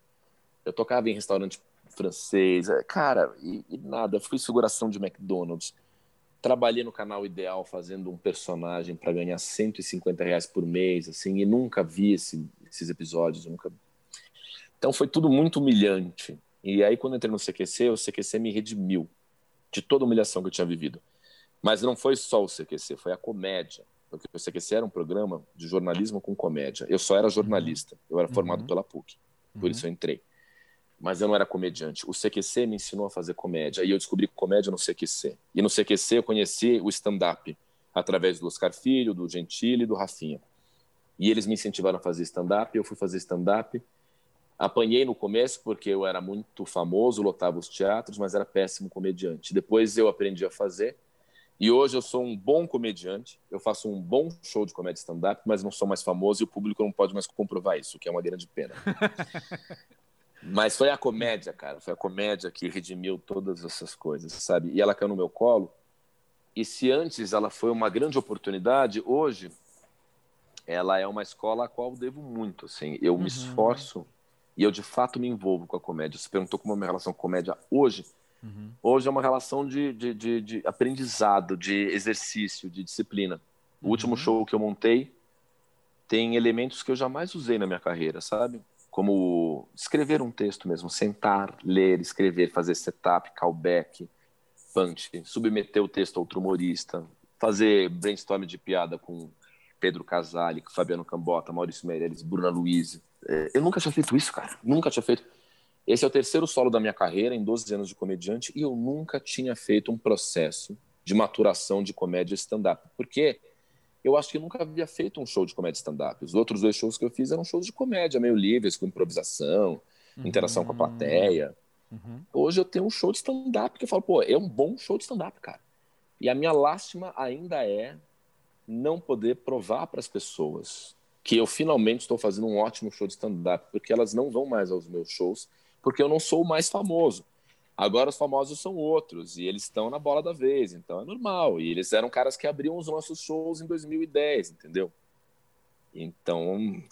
S2: Eu tocava em restaurante francês, é, cara, e, e nada, fui figuração de McDonald's. Trabalhei no canal Ideal fazendo um personagem para ganhar 150 reais por mês, assim, e nunca vi esse, esses episódios, nunca. Então foi tudo muito humilhante. E aí quando entrei no CQC, o CQC me redimiu de toda a humilhação que eu tinha vivido. Mas não foi só o CQC, foi a comédia. Porque o CQC era um programa de jornalismo com comédia. Eu só era jornalista, eu era formado uhum. pela PUC, por uhum. isso eu entrei. Mas eu não era comediante. O CQC me ensinou a fazer comédia e eu descobri comédia no CQC. E no CQC eu conheci o stand-up através do Oscar Filho, do Gentili e do Rafinha. E eles me incentivaram a fazer stand-up, eu fui fazer stand-up. Apanhei no começo porque eu era muito famoso, lotava os teatros, mas era péssimo comediante. Depois eu aprendi a fazer e hoje eu sou um bom comediante, eu faço um bom show de comédia stand-up, mas não sou mais famoso e o público não pode mais comprovar isso, o que é uma grande pena. mas foi a comédia, cara, foi a comédia que redimiu todas essas coisas, sabe? E ela caiu no meu colo. E se antes ela foi uma grande oportunidade, hoje ela é uma escola a qual eu devo muito, assim. Eu uhum. me esforço e eu de fato me envolvo com a comédia. Você perguntou como é a minha relação com a comédia hoje Uhum. Hoje é uma relação de, de, de, de, aprendizado, de exercício, de disciplina. O uhum. último show que eu montei tem elementos que eu jamais usei na minha carreira, sabe? Como escrever um texto mesmo, sentar, ler, escrever, fazer setup, callback, punch, submeter o texto a outro humorista, fazer brainstorm de piada com Pedro Casale, Fabiano Cambota, Maurício Meirelles, Bruna Luiz. É, eu nunca tinha feito isso, cara. Nunca tinha feito. Esse é o terceiro solo da minha carreira, em 12 anos de comediante, e eu nunca tinha feito um processo de maturação de comédia stand-up. Porque eu acho que eu nunca havia feito um show de comédia stand-up. Os outros dois shows que eu fiz eram shows de comédia, meio livres, com improvisação, uhum. interação com a plateia. Uhum. Hoje eu tenho um show de stand-up que eu falo, pô, é um bom show de stand-up, cara. E a minha lástima ainda é não poder provar para as pessoas que eu finalmente estou fazendo um ótimo show de stand-up, porque elas não vão mais aos meus shows porque eu não sou o mais famoso. Agora os famosos são outros e eles estão na bola da vez, então é normal. E eles eram caras que abriam os nossos shows em 2010, entendeu? Então,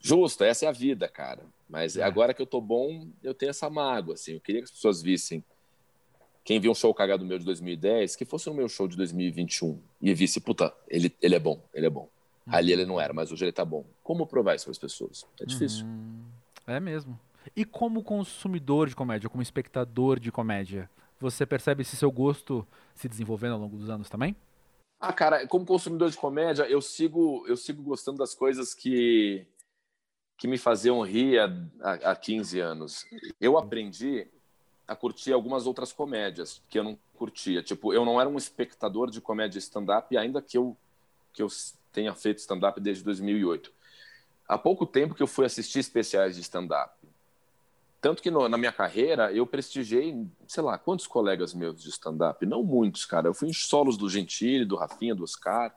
S2: justo, essa é a vida, cara. Mas é. agora que eu tô bom, eu tenho essa mágoa, assim. Eu queria que as pessoas vissem quem viu um show cagado meu de 2010, que fosse no meu show de 2021 e visse, puta, ele, ele é bom, ele é bom. Uhum. Ali ele não era, mas hoje ele tá bom. Como provar isso para as pessoas? É difícil. Uhum.
S1: É mesmo. E como consumidor de comédia, como espectador de comédia, você percebe esse seu gosto se desenvolvendo ao longo dos anos também?
S2: Ah, cara, como consumidor de comédia, eu sigo, eu sigo gostando das coisas que, que me faziam rir há, há 15 anos. Eu aprendi a curtir algumas outras comédias que eu não curtia. Tipo, eu não era um espectador de comédia stand-up, ainda que eu, que eu tenha feito stand-up desde 2008. Há pouco tempo que eu fui assistir especiais de stand-up. Tanto que no, na minha carreira eu prestigiei, sei lá, quantos colegas meus de stand-up? Não muitos, cara. Eu fui em solos do Gentili, do Rafinha, do Oscar.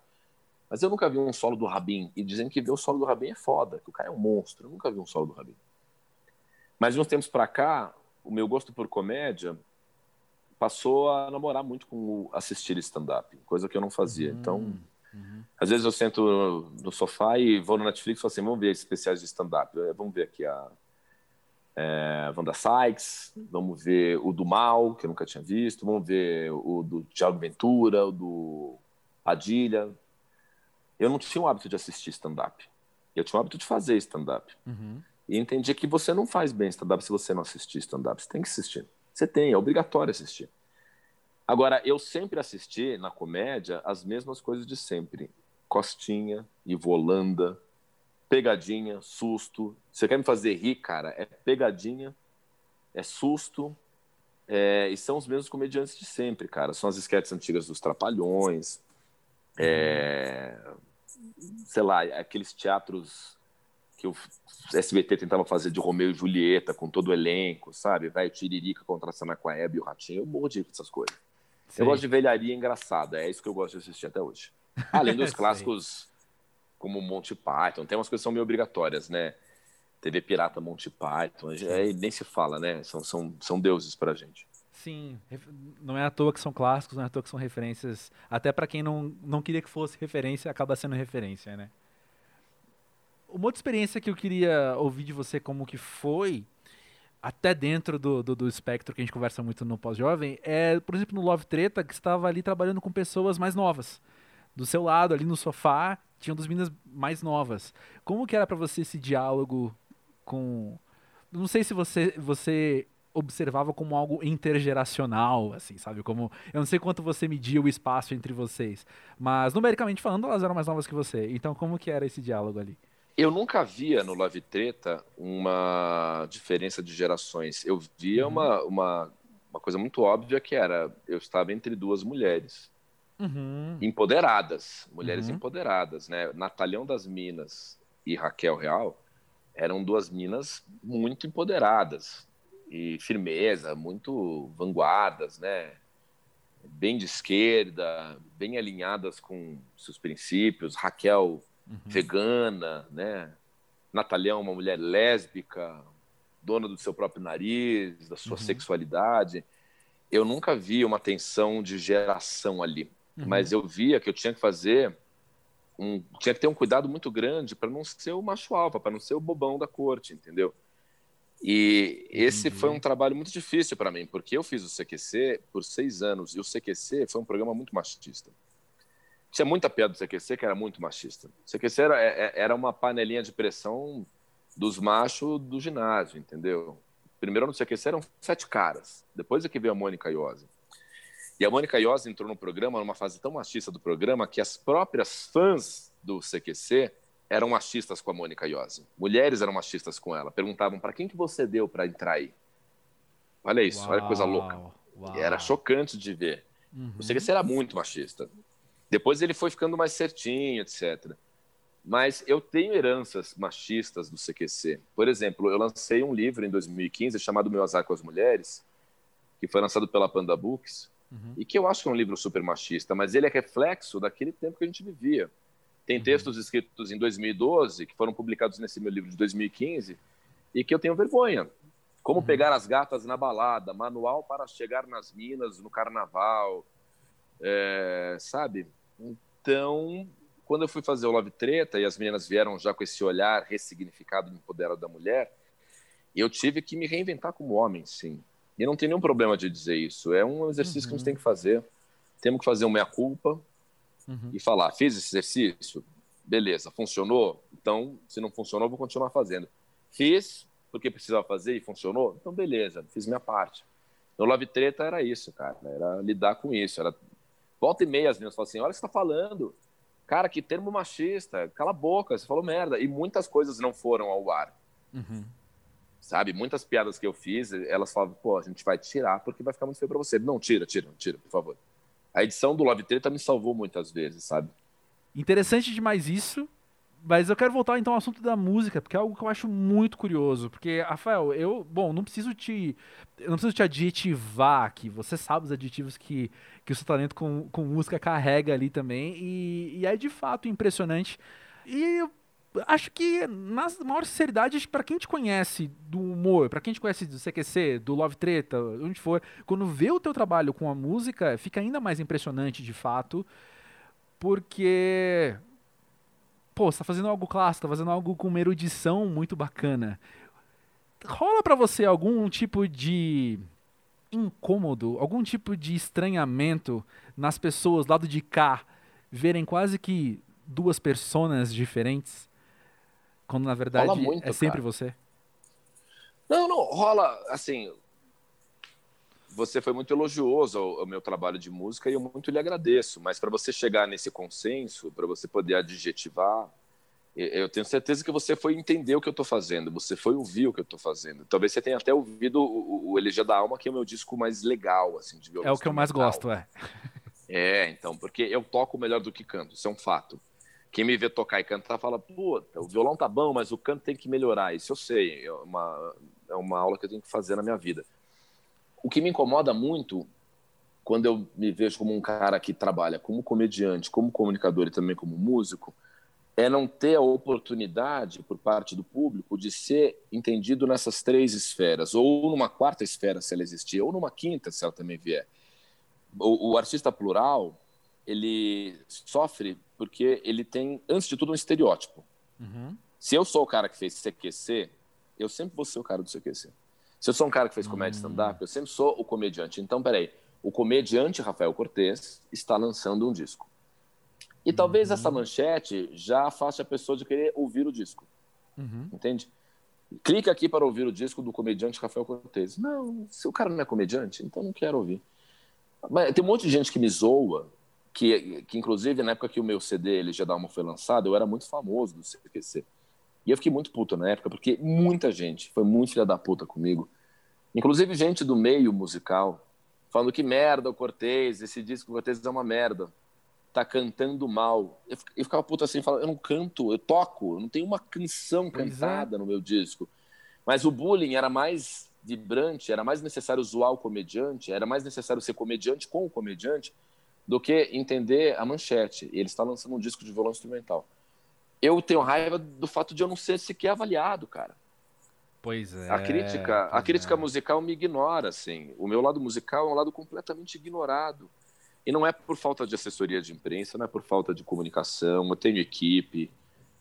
S2: Mas eu nunca vi um solo do Rabin. E dizendo que ver o solo do Rabin é foda, que o cara é um monstro. Eu nunca vi um solo do Rabin. Mas de uns tempos pra cá, o meu gosto por comédia passou a namorar muito com assistir stand-up, coisa que eu não fazia. Uhum. Então, uhum. às vezes eu sento no sofá e vou no Netflix e falo assim: vamos ver especiais de stand-up. É, vamos ver aqui a é, Wanda Sykes, vamos ver o do Mal, que eu nunca tinha visto, vamos ver o do Thiago Ventura, o do Padilha. Eu não tinha o hábito de assistir stand-up. Eu tinha o hábito de fazer stand-up. Uhum. E entendi que você não faz bem stand-up se você não assistir stand-up. Você tem que assistir. Você tem, é obrigatório assistir. Agora, eu sempre assisti na comédia as mesmas coisas de sempre. Costinha, Ivolanda, pegadinha, susto. Você quer me fazer rir, cara? É pegadinha, é susto, é... e são os mesmos comediantes de sempre, cara. São as esquetes antigas dos Trapalhões, é... sei lá, aqueles teatros que o SBT tentava fazer de Romeu e Julieta com todo o elenco, sabe? Vai Tiririca contra a Sanaquaeb e o Ratinho. Eu morro de essas coisas. Sim. Eu gosto de velharia engraçada, é isso que eu gosto de assistir até hoje. Além dos clássicos como Monty Python, tem umas coisas que são meio obrigatórias, né? TV Pirata Monty Python, aí nem se fala, né? São, são, são deuses pra gente.
S1: Sim, não é à toa que são clássicos, não é à toa que são referências. Até para quem não, não queria que fosse referência, acaba sendo referência, né? Uma outra experiência que eu queria ouvir de você como que foi, até dentro do, do, do espectro que a gente conversa muito no pós-jovem, é, por exemplo, no Love Treta, que estava ali trabalhando com pessoas mais novas. Do seu lado, ali no sofá, tinham duas meninas mais novas. Como que era para você esse diálogo com... Não sei se você, você observava como algo intergeracional, assim, sabe? Como eu não sei quanto você media o espaço entre vocês, mas numericamente falando, elas eram mais novas que você. Então, como que era esse diálogo ali?
S2: Eu nunca via no Love Treta uma diferença de gerações. Eu via uhum. uma, uma, uma coisa muito óbvia que era eu estava entre duas mulheres uhum. empoderadas, mulheres uhum. empoderadas, né? Natalhão das Minas e Raquel Real eram duas minas muito empoderadas e firmeza, muito vanguardas, né? Bem de esquerda, bem alinhadas com seus princípios. Raquel uhum. vegana, né? Natalhão, uma mulher lésbica, dona do seu próprio nariz, da sua uhum. sexualidade. Eu nunca vi uma tensão de geração ali, uhum. mas eu via que eu tinha que fazer um, tinha que ter um cuidado muito grande para não ser o macho alfa, para não ser o bobão da corte, entendeu? E esse foi um trabalho muito difícil para mim, porque eu fiz o CQC por seis anos e o CQC foi um programa muito machista tinha muita piada do CQC que era muito machista. O CQC era, é, é, era uma panelinha de pressão dos machos do ginásio, entendeu? Primeiro no CQC eram sete caras, depois é que veio a Mônica Iose. E a Mônica Iose entrou no programa numa fase tão machista do programa que as próprias fãs do CQC eram machistas com a Mônica Iose. Mulheres eram machistas com ela. Perguntavam para quem que você deu para entrar aí. Olha isso, uau, olha que coisa louca. Uau. E era chocante de ver. Uhum. O CQC era muito machista. Depois ele foi ficando mais certinho, etc. Mas eu tenho heranças machistas do CQC. Por exemplo, eu lancei um livro em 2015 chamado Meu Azar com as Mulheres, que foi lançado pela Panda Books, uhum. e que eu acho que é um livro super machista, mas ele é reflexo daquele tempo que a gente vivia. Tem uhum. textos escritos em 2012 que foram publicados nesse meu livro de 2015 e que eu tenho vergonha. Como uhum. pegar as gatas na balada, manual para chegar nas minas no carnaval, é, sabe? Então, quando eu fui fazer o Love Treta e as meninas vieram já com esse olhar ressignificado de empoderado da mulher, eu tive que me reinventar como homem, sim. E não tem nenhum problema de dizer isso. É um exercício uhum. que a gente uhum. tem que fazer. Temos que fazer uma meia-culpa uhum. e falar: fiz esse exercício? Beleza, funcionou? Então, se não funcionou, vou continuar fazendo. Fiz porque precisava fazer e funcionou? Então, beleza, fiz minha parte. No Love Treta era isso, cara. Era lidar com isso. Era Volta e meia as meninas falam assim: olha o que você está falando. Cara, que termo machista, cala a boca, você falou merda. E muitas coisas não foram ao ar. Uhum. Sabe? Muitas piadas que eu fiz, elas falavam, pô, a gente vai tirar porque vai ficar muito feio pra você. Não, tira, tira, tira, por favor. A edição do Love Treta me salvou muitas vezes, sabe?
S1: Interessante demais isso, mas eu quero voltar então ao assunto da música, porque é algo que eu acho muito curioso. Porque, Rafael, eu, bom, não preciso te. Eu não preciso te adjetivar aqui. Você sabe os adjetivos que, que o seu talento com, com música carrega ali também. E, e é de fato impressionante. E acho que, na maior sinceridade, para quem te conhece do humor, para quem te conhece do CQC, do Love Treta, onde for, quando vê o teu trabalho com a música, fica ainda mais impressionante de fato. Porque pô, você tá fazendo algo clássico, tá fazendo algo com uma erudição muito bacana. Rola para você algum tipo de incômodo, algum tipo de estranhamento nas pessoas lado de cá verem quase que duas personas diferentes? Quando na verdade
S2: muito,
S1: é sempre
S2: cara.
S1: você?
S2: Não, não, rola, assim, você foi muito elogioso ao, ao, meu trabalho de música e eu muito lhe agradeço, mas para você chegar nesse consenso, para você poder adjetivar, eu tenho certeza que você foi entender o que eu estou fazendo, você foi ouvir o que eu estou fazendo. Talvez você tenha até ouvido o, o Elegia da Alma, que é o meu disco mais legal, assim, de.
S1: É o que eu mais gosto, é.
S2: É, então, porque eu toco melhor do que canto, isso é um fato. Quem me vê tocar e cantar fala, puta, o violão tá bom, mas o canto tem que melhorar. Isso eu sei, é uma, é uma aula que eu tenho que fazer na minha vida. O que me incomoda muito quando eu me vejo como um cara que trabalha como comediante, como comunicador e também como músico, é não ter a oportunidade por parte do público de ser entendido nessas três esferas, ou numa quarta esfera, se ela existir, ou numa quinta, se ela também vier. O, o artista plural, ele sofre porque ele tem, antes de tudo, um estereótipo. Uhum. Se eu sou o cara que fez CQC, eu sempre vou ser o cara do CQC. Se eu sou um cara que fez comédia uhum. stand-up, eu sempre sou o comediante. Então, peraí, o comediante Rafael Cortez está lançando um disco. E talvez essa uhum. manchete já faça a pessoa de querer ouvir o disco. Uhum. Entende? Clica aqui para ouvir o disco do comediante Rafael Cortez. Não, se o cara não é comediante, então não quero ouvir. Mas tem um monte de gente que me zoa, que, que inclusive na época que o meu CD ele já dá uma foi lançado, eu era muito famoso do CQC. E eu fiquei muito puto na época, porque muita gente foi muito filha da puta comigo. Inclusive gente do meio musical, falando que merda o Cortez, esse disco do Cortez é uma merda tá cantando mal. Eu, eu ficava puto assim, falando, eu não canto, eu toco, eu não tenho uma canção é. cantada é. no meu disco. Mas o bullying era mais vibrante, era mais necessário zoar o comediante, era mais necessário ser comediante com o comediante do que entender a manchete. Ele está lançando um disco de violão instrumental. Eu tenho raiva do fato de eu não ser sequer avaliado, cara.
S1: Pois é.
S2: A crítica, a crítica é. musical me ignora, assim. O meu lado musical é um lado completamente ignorado. E não é por falta de assessoria de imprensa, não é por falta de comunicação. Eu tenho equipe,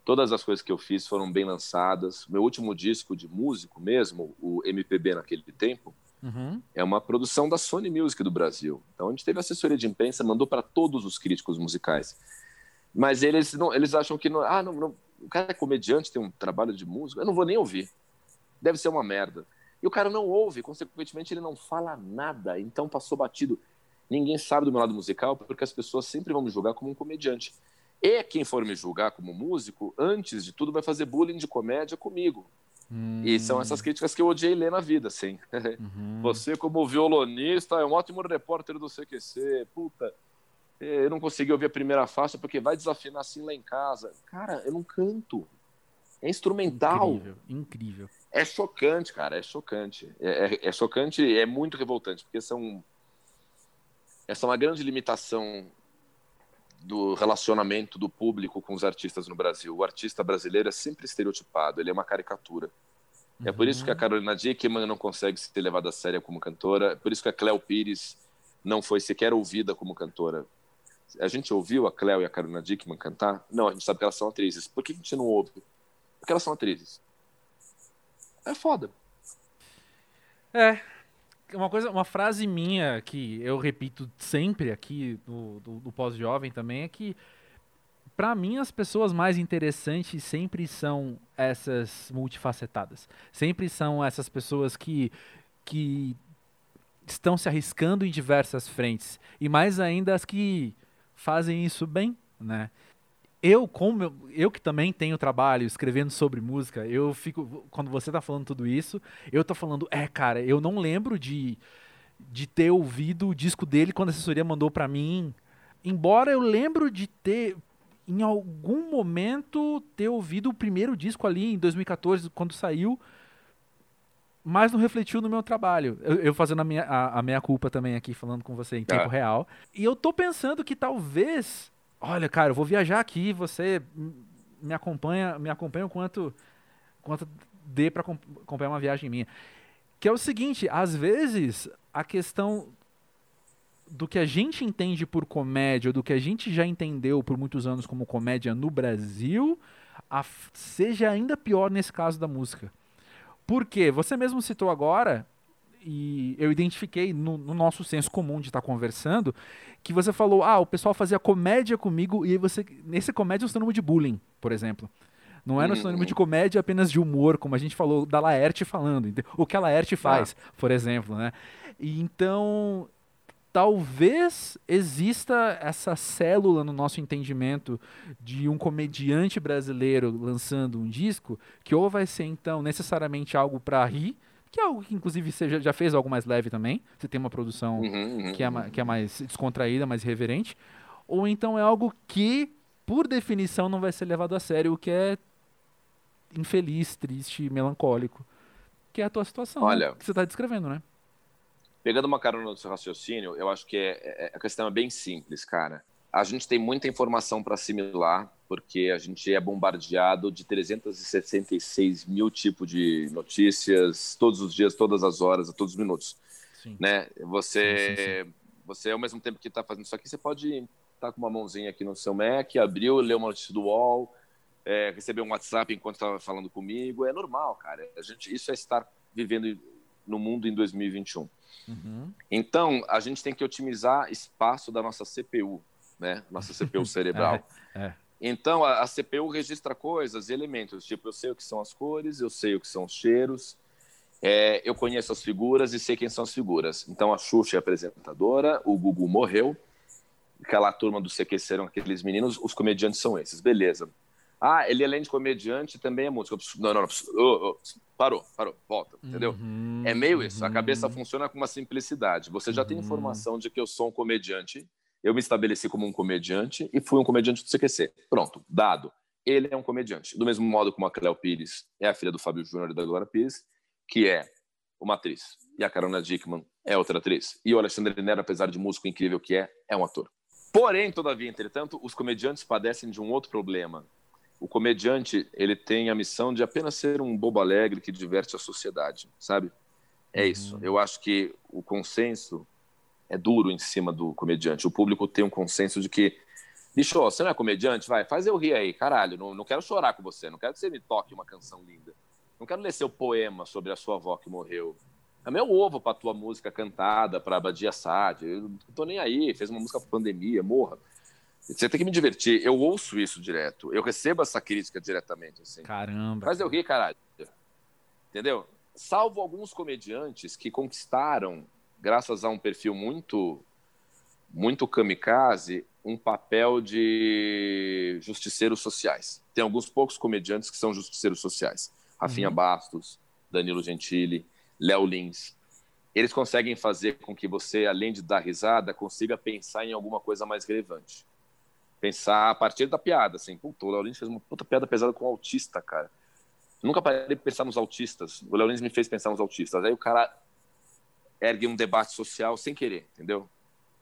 S2: todas as coisas que eu fiz foram bem lançadas. Meu último disco de músico mesmo, o MPB naquele tempo, uhum. é uma produção da Sony Music do Brasil. Então a gente teve assessoria de imprensa, mandou para todos os críticos musicais. Mas eles não, eles acham que não, ah, não, não, o cara é comediante, tem um trabalho de músico, eu não vou nem ouvir. Deve ser uma merda. E o cara não ouve, consequentemente ele não fala nada, então passou batido ninguém sabe do meu lado musical porque as pessoas sempre vão me julgar como um comediante. E quem for me julgar como músico, antes de tudo, vai fazer bullying de comédia comigo. Hum. E são essas críticas que eu odiei ler na vida, sim. Uhum. Você, como violonista, é um ótimo repórter do CQC. Puta, eu não consegui ouvir a primeira faixa porque vai desafinar assim lá em casa. Cara, eu não canto. É instrumental.
S1: Incrível, incrível.
S2: É chocante, cara, é chocante. É, é, é chocante e é muito revoltante, porque são essa é uma grande limitação do relacionamento do público com os artistas no Brasil. O artista brasileiro é sempre estereotipado, ele é uma caricatura. Uhum. É por isso que a uhum. Carolina Dickman não consegue ser levada a sério como cantora, é por isso que a Cléo Pires não foi sequer ouvida como cantora. A gente ouviu a Cléo e a Carolina Dickman cantar? Não, a gente sabe que elas são atrizes. Por que a gente não ouve? Porque elas são atrizes. É foda.
S1: É, uma coisa, uma frase minha que eu repito sempre aqui do, do, pós-jovem também é que para mim as pessoas mais interessantes sempre são essas multifacetadas. Sempre são essas pessoas que que estão se arriscando em diversas frentes e mais ainda as que fazem isso bem, né? Eu, como eu, eu, que também tenho trabalho escrevendo sobre música, eu fico. Quando você tá falando tudo isso, eu tô falando, é, cara, eu não lembro de, de ter ouvido o disco dele quando a assessoria mandou para mim. Embora eu lembro de ter, em algum momento, ter ouvido o primeiro disco ali em 2014, quando saiu, mas não refletiu no meu trabalho. Eu, eu fazendo a minha, a, a, minha culpa também aqui, falando com você em tempo real. E eu tô pensando que talvez olha, cara, eu vou viajar aqui, você me acompanha, me acompanha o quanto, quanto dê para acompanhar uma viagem minha. Que é o seguinte, às vezes a questão do que a gente entende por comédia, do que a gente já entendeu por muitos anos como comédia no Brasil, seja ainda pior nesse caso da música. Porque você mesmo citou agora e eu identifiquei no, no nosso senso comum de estar tá conversando que você falou, ah, o pessoal fazia comédia comigo e você nesse comédia você nome de bullying, por exemplo. Não é no sinônimo de comédia apenas de humor, como a gente falou da Laerte falando. O que a Laerte faz, ah. por exemplo, né? E então, talvez exista essa célula no nosso entendimento de um comediante brasileiro lançando um disco que ou vai ser então necessariamente algo para rir, que é algo que inclusive você já fez algo mais leve também, você tem uma produção uhum, uhum, que, é, que é mais descontraída, mais reverente, ou então é algo que por definição não vai ser levado a sério, o que é infeliz, triste, melancólico, que é a tua situação Olha, que você está descrevendo, né?
S2: Pegando uma carona no seu raciocínio, eu acho que é, é, a questão é bem simples, cara. A gente tem muita informação para assimilar, porque a gente é bombardeado de 366 mil tipos de notícias todos os dias, todas as horas, a todos os minutos. Sim. Né? Você, sim, sim, você, ao mesmo tempo que está fazendo isso aqui, você pode estar tá com uma mãozinha aqui no seu Mac, abriu, leu uma notícia do UOL, é, receber um WhatsApp enquanto estava falando comigo. É normal, cara. A gente, isso é estar vivendo no mundo em 2021. Uhum. Então, a gente tem que otimizar espaço da nossa CPU, né? Nossa CPU cerebral. é, é. Então, a, a, CPU registra coisas e elementos. Tipo, eu sei o que são as cores, eu sei o que são os cheiros, é, eu conheço as figuras e sei quem são as figuras. Então, a Xuxa é apresentadora, o Gugu morreu, aquela turma do CQC eram aqueles meninos, os comediantes são esses. Beleza. Ah, ele além de comediante também é músico. Não, não, não. Oh, oh, parou, parou, volta, entendeu? Uhum, é meio isso. A cabeça uhum. funciona com uma simplicidade. Você já uhum. tem informação de que eu sou um comediante, eu me estabeleci como um comediante e fui um comediante do CQC. Pronto, dado. Ele é um comediante. Do mesmo modo como a Cléo Pires é a filha do Fábio Júnior e da Glória Pires, que é uma atriz. E a Carolina Dickman é outra atriz. E o Alexandre Nero, apesar de músico incrível que é, é um ator. Porém, todavia, entretanto, os comediantes padecem de um outro problema, o comediante ele tem a missão de apenas ser um bobo alegre que diverte a sociedade, sabe? É uhum. isso. Eu acho que o consenso é duro em cima do comediante. O público tem um consenso de que, bicho, você não é comediante? Vai, faz eu rir aí, caralho. Não, não quero chorar com você, não quero que você me toque uma canção linda. Não quero ler seu poema sobre a sua avó que morreu. É meu ovo pra tua música cantada pra Abadia Sad. Eu não tô nem aí, fez uma música pra pandemia, morra. Você tem que me divertir. Eu ouço isso direto. Eu recebo essa crítica diretamente. Assim.
S1: Caramba.
S2: Mas eu ri, caralho. Entendeu? Salvo alguns comediantes que conquistaram, graças a um perfil muito, muito kamikaze, um papel de justiceiros sociais. Tem alguns poucos comediantes que são justiceiros sociais. Rafinha uhum. Bastos, Danilo Gentili, Léo Lins. Eles conseguem fazer com que você, além de dar risada, consiga pensar em alguma coisa mais relevante pensar a partir da piada, assim, puta, o Leolins fez uma puta piada pesada com o autista, cara. nunca parei de pensar nos autistas. O Leolins me fez pensar nos autistas. Aí o cara ergue um debate social sem querer, entendeu?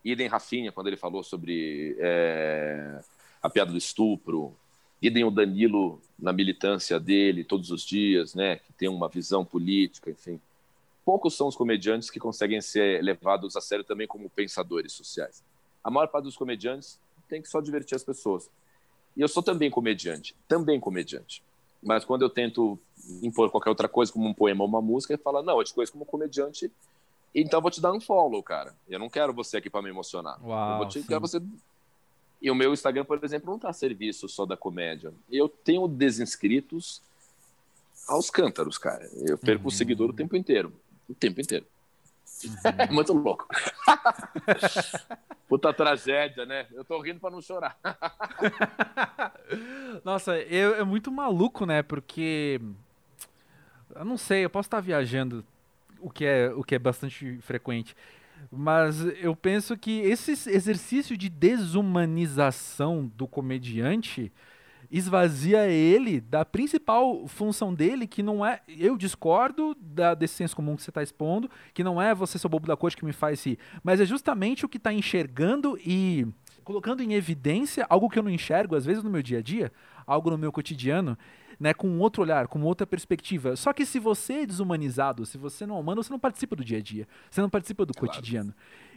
S2: Idem Rafinha, quando ele falou sobre é, a piada do estupro. Idem o Danilo na militância dele todos os dias, né? Que tem uma visão política, enfim. Poucos são os comediantes que conseguem ser levados a sério também como pensadores sociais. A maior parte dos comediantes tem que só divertir as pessoas. E eu sou também comediante, também comediante. Mas quando eu tento impor qualquer outra coisa, como um poema ou uma música, ele fala: Não, eu te conheço como comediante, então eu vou te dar um follow, cara. Eu não quero você aqui para me emocionar.
S1: Uau,
S2: eu vou te, quero você. E o meu Instagram, por exemplo, não está a serviço só da comédia. Eu tenho desinscritos aos cântaros, cara. Eu perco uhum. o seguidor o tempo inteiro. O tempo inteiro. Uhum. Muito louco. Puta tragédia, né? Eu tô rindo pra não chorar.
S1: Nossa, eu, é muito maluco, né? Porque. Eu não sei, eu posso estar viajando, o que é, o que é bastante frequente. Mas eu penso que esse exercício de desumanização do comediante esvazia ele da principal função dele, que não é. Eu discordo da, desse senso comum que você está expondo, que não é você ser bobo da corte que me faz rir, mas é justamente o que está enxergando e colocando em evidência algo que eu não enxergo, às vezes no meu dia a dia, algo no meu cotidiano, né, com outro olhar, com outra perspectiva. Só que se você é desumanizado, se você não é humano, você não participa do dia a dia, você não participa do claro. cotidiano.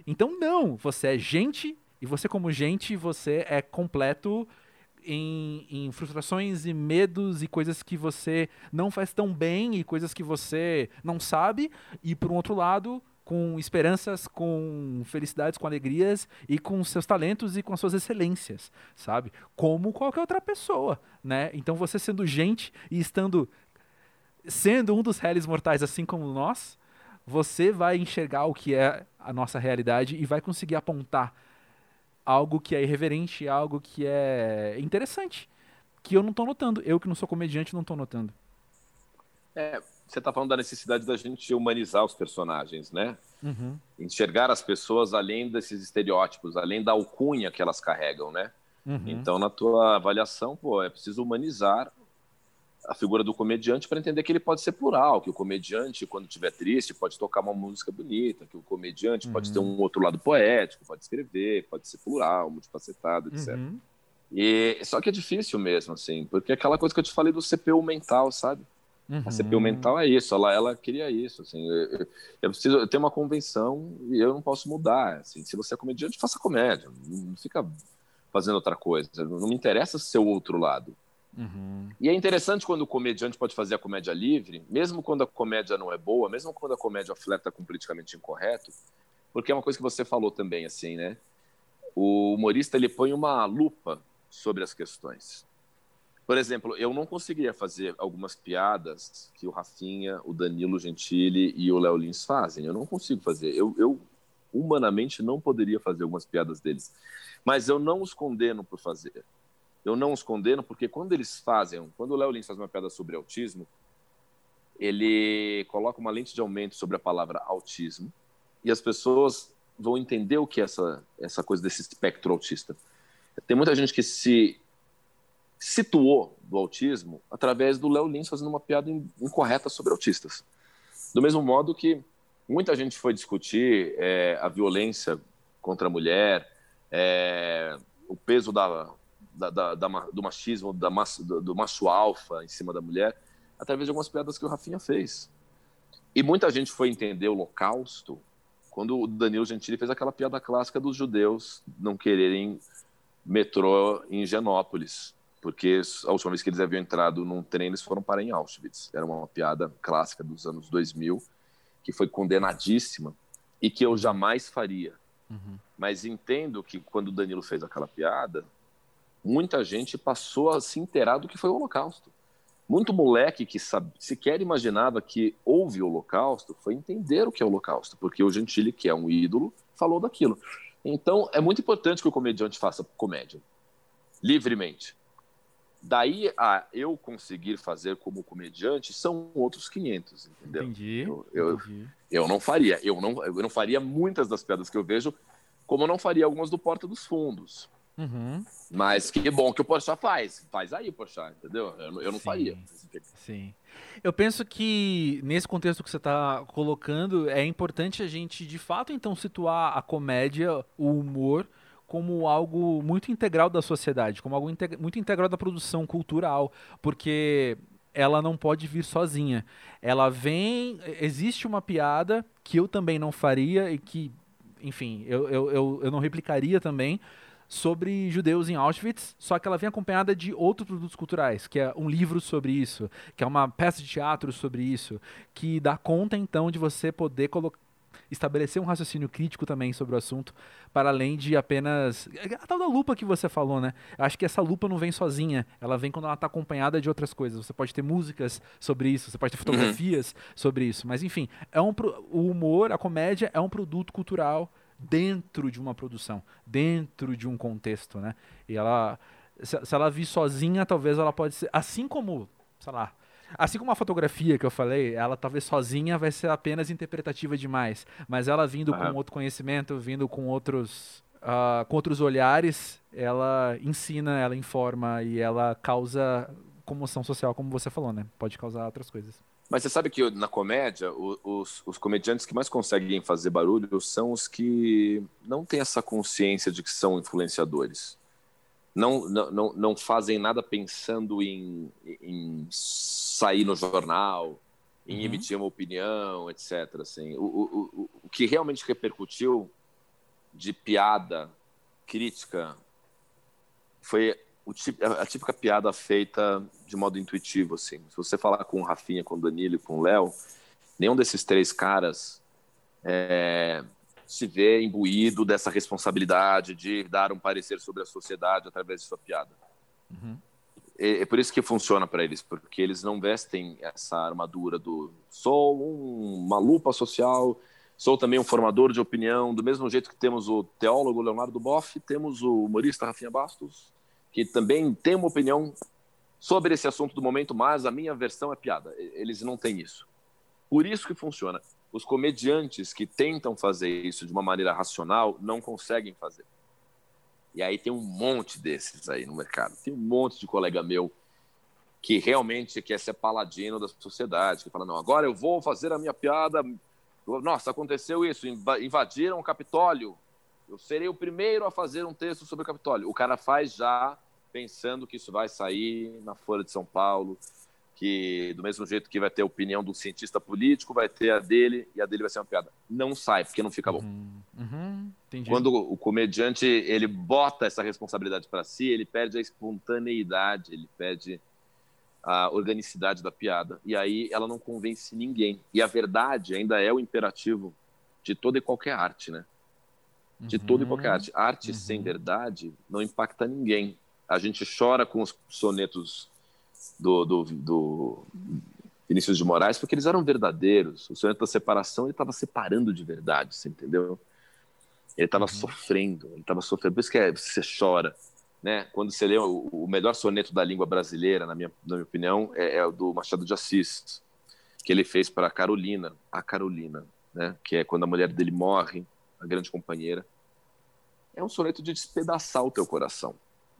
S1: Então, não, você é gente, e você, como gente, você é completo em, em, frustrações e medos e coisas que você não faz tão bem e coisas que você não sabe. E por um outro lado, com esperanças, com felicidades, com alegrias e com seus talentos e com as suas excelências, sabe? Como qualquer outra pessoa, né? Então você sendo gente e estando sendo um dos réis mortais assim como nós, você vai enxergar o que é a nossa realidade e vai conseguir apontar algo que é irreverente, algo que é interessante, que eu não estou notando. Eu que não sou comediante não estou notando.
S2: É, você está falando da necessidade da gente humanizar os personagens, né? Uhum. Enxergar as pessoas além desses estereótipos, além da alcunha que elas carregam, né? Uhum. Então, na tua avaliação, pô, é preciso humanizar a figura do comediante para entender que ele pode ser plural, que o comediante, quando estiver triste, pode tocar uma música bonita, que o comediante uhum. pode ter um outro lado poético, pode escrever, pode ser plural, multifacetado, etc. Uhum. E só que é difícil mesmo, assim, porque é aquela coisa que eu te falei do CPU mental, sabe? Uhum. A CPU mental é isso, ela, ela queria isso, assim, eu, eu preciso eu tenho uma convenção e eu não posso mudar, assim, se você é comediante, faça comédia, não fica fazendo outra coisa, não me interessa ser o outro lado. Uhum. E é interessante quando o comediante pode fazer a comédia livre, mesmo quando a comédia não é boa, mesmo quando a comédia flerta com politicamente incorreto, porque é uma coisa que você falou também, assim, né? O humorista ele põe uma lupa sobre as questões. Por exemplo, eu não conseguiria fazer algumas piadas que o Rafinha, o Danilo Gentili e o Léo Lins fazem. Eu não consigo fazer. Eu, eu humanamente não poderia fazer algumas piadas deles. Mas eu não os condeno por fazer eu não os condeno, porque quando eles fazem, quando o Léo Lins faz uma piada sobre autismo, ele coloca uma lente de aumento sobre a palavra autismo e as pessoas vão entender o que é essa, essa coisa desse espectro autista. Tem muita gente que se situou do autismo através do Léo Lins fazendo uma piada incorreta sobre autistas. Do mesmo modo que muita gente foi discutir é, a violência contra a mulher, é, o peso da, da, da, da, do machismo, da do, do macho alfa em cima da mulher, através de algumas piadas que o Rafinha fez. E muita gente foi entender o Holocausto quando o Danilo Gentili fez aquela piada clássica dos judeus não quererem metrô em Genópolis, porque a última vez que eles haviam entrado num trem, eles foram para em Auschwitz. Era uma piada clássica dos anos 2000, que foi condenadíssima e que eu jamais faria. Uhum. Mas entendo que quando o Danilo fez aquela piada, muita gente passou a se inteirar do que foi o Holocausto. Muito moleque que sabe, sequer imaginava que houve o Holocausto foi entender o que é o Holocausto, porque o Gentili, que é um ídolo, falou daquilo. Então, é muito importante que o comediante faça comédia, livremente. Daí a eu conseguir fazer como comediante são outros 500, entendeu?
S1: Entendi.
S2: Eu, eu,
S1: entendi.
S2: eu não faria. Eu não, eu não faria muitas das piadas que eu vejo, como eu não faria algumas do Porta dos Fundos. Uhum. Mas que bom que o Porchat faz. Faz aí, Porchat, entendeu? Eu, eu não Sim. faria.
S1: Sim. Eu penso que nesse contexto que você está colocando, é importante a gente, de fato, então, situar a comédia, o humor, como algo muito integral da sociedade, como algo integ muito integral da produção cultural, porque ela não pode vir sozinha. Ela vem. Existe uma piada que eu também não faria e que, enfim, eu, eu, eu, eu não replicaria também sobre judeus em Auschwitz, só que ela vem acompanhada de outros produtos culturais, que é um livro sobre isso, que é uma peça de teatro sobre isso, que dá conta então de você poder estabelecer um raciocínio crítico também sobre o assunto, para além de apenas a tal da lupa que você falou, né? Acho que essa lupa não vem sozinha, ela vem quando ela está acompanhada de outras coisas. Você pode ter músicas sobre isso, você pode ter fotografias uhum. sobre isso, mas enfim, é um o humor, a comédia é um produto cultural dentro de uma produção, dentro de um contexto, né? E ela, se, se ela vir sozinha, talvez ela pode ser, assim como, sei lá, assim como a fotografia que eu falei, ela talvez sozinha vai ser apenas interpretativa demais, mas ela vindo com outro conhecimento, vindo com outros uh, com outros olhares, ela ensina, ela informa e ela causa comoção social, como você falou, né? Pode causar outras coisas.
S2: Mas você sabe que na comédia, os, os, comediantes que mais conseguem fazer barulho são os que não têm essa consciência de que são influenciadores. Não, não, não fazem nada pensando em, em sair no jornal, em uhum. emitir uma opinião, etc. Assim. O, o, o, o que realmente repercutiu de piada, crítica, foi a típica piada feita de modo intuitivo, assim. Se você falar com o Rafinha, com o Danilo, com o Léo, nenhum desses três caras é, se vê imbuído dessa responsabilidade de dar um parecer sobre a sociedade através de sua piada. Uhum. É, é, por isso que funciona para eles, porque eles não vestem essa armadura do sou um, uma lupa social, sou também um formador de opinião, do mesmo jeito que temos o teólogo Leonardo Boff, temos o humorista Rafinha Bastos, que também tem uma opinião sobre esse assunto do momento, mas a minha versão é piada. Eles não têm isso. Por isso que funciona. Os comediantes que tentam fazer isso de uma maneira racional não conseguem fazer. E aí tem um monte desses aí no mercado. Tem um monte de colega meu que realmente quer ser paladino da sociedade, que fala, não, agora eu vou fazer a minha piada. Nossa, aconteceu isso, invadiram o Capitólio. Eu serei o primeiro a fazer um texto sobre o Capitólio. O cara faz já pensando que isso vai sair na Folha de São Paulo, que do mesmo jeito que vai ter a opinião do cientista político, vai ter a dele e a dele vai ser uma piada. Não sai, porque não fica bom. Uhum, uhum, Quando o comediante ele bota essa responsabilidade para si, ele perde a espontaneidade, ele perde a organicidade da piada. E aí ela não convence ninguém. E a verdade ainda é o imperativo de toda e qualquer arte, né? De uhum, toda e qualquer arte. Arte sem uhum. verdade não impacta ninguém. A gente chora com os sonetos do, do, do Vinícius de Moraes, porque eles eram verdadeiros. O sonho da separação ele estava separando de verdade, você entendeu? Ele estava uhum. sofrendo, ele estava sofrendo. Por isso que é, você chora. Né? Quando você lê o, o, melhor soneto da língua brasileira, na minha, na minha opinião, é, é o do Machado de Assis, que ele fez para Carolina, a Carolina, né? que é quando a mulher dele morre, a grande companheira. É um soneto de despedaçar o teu coração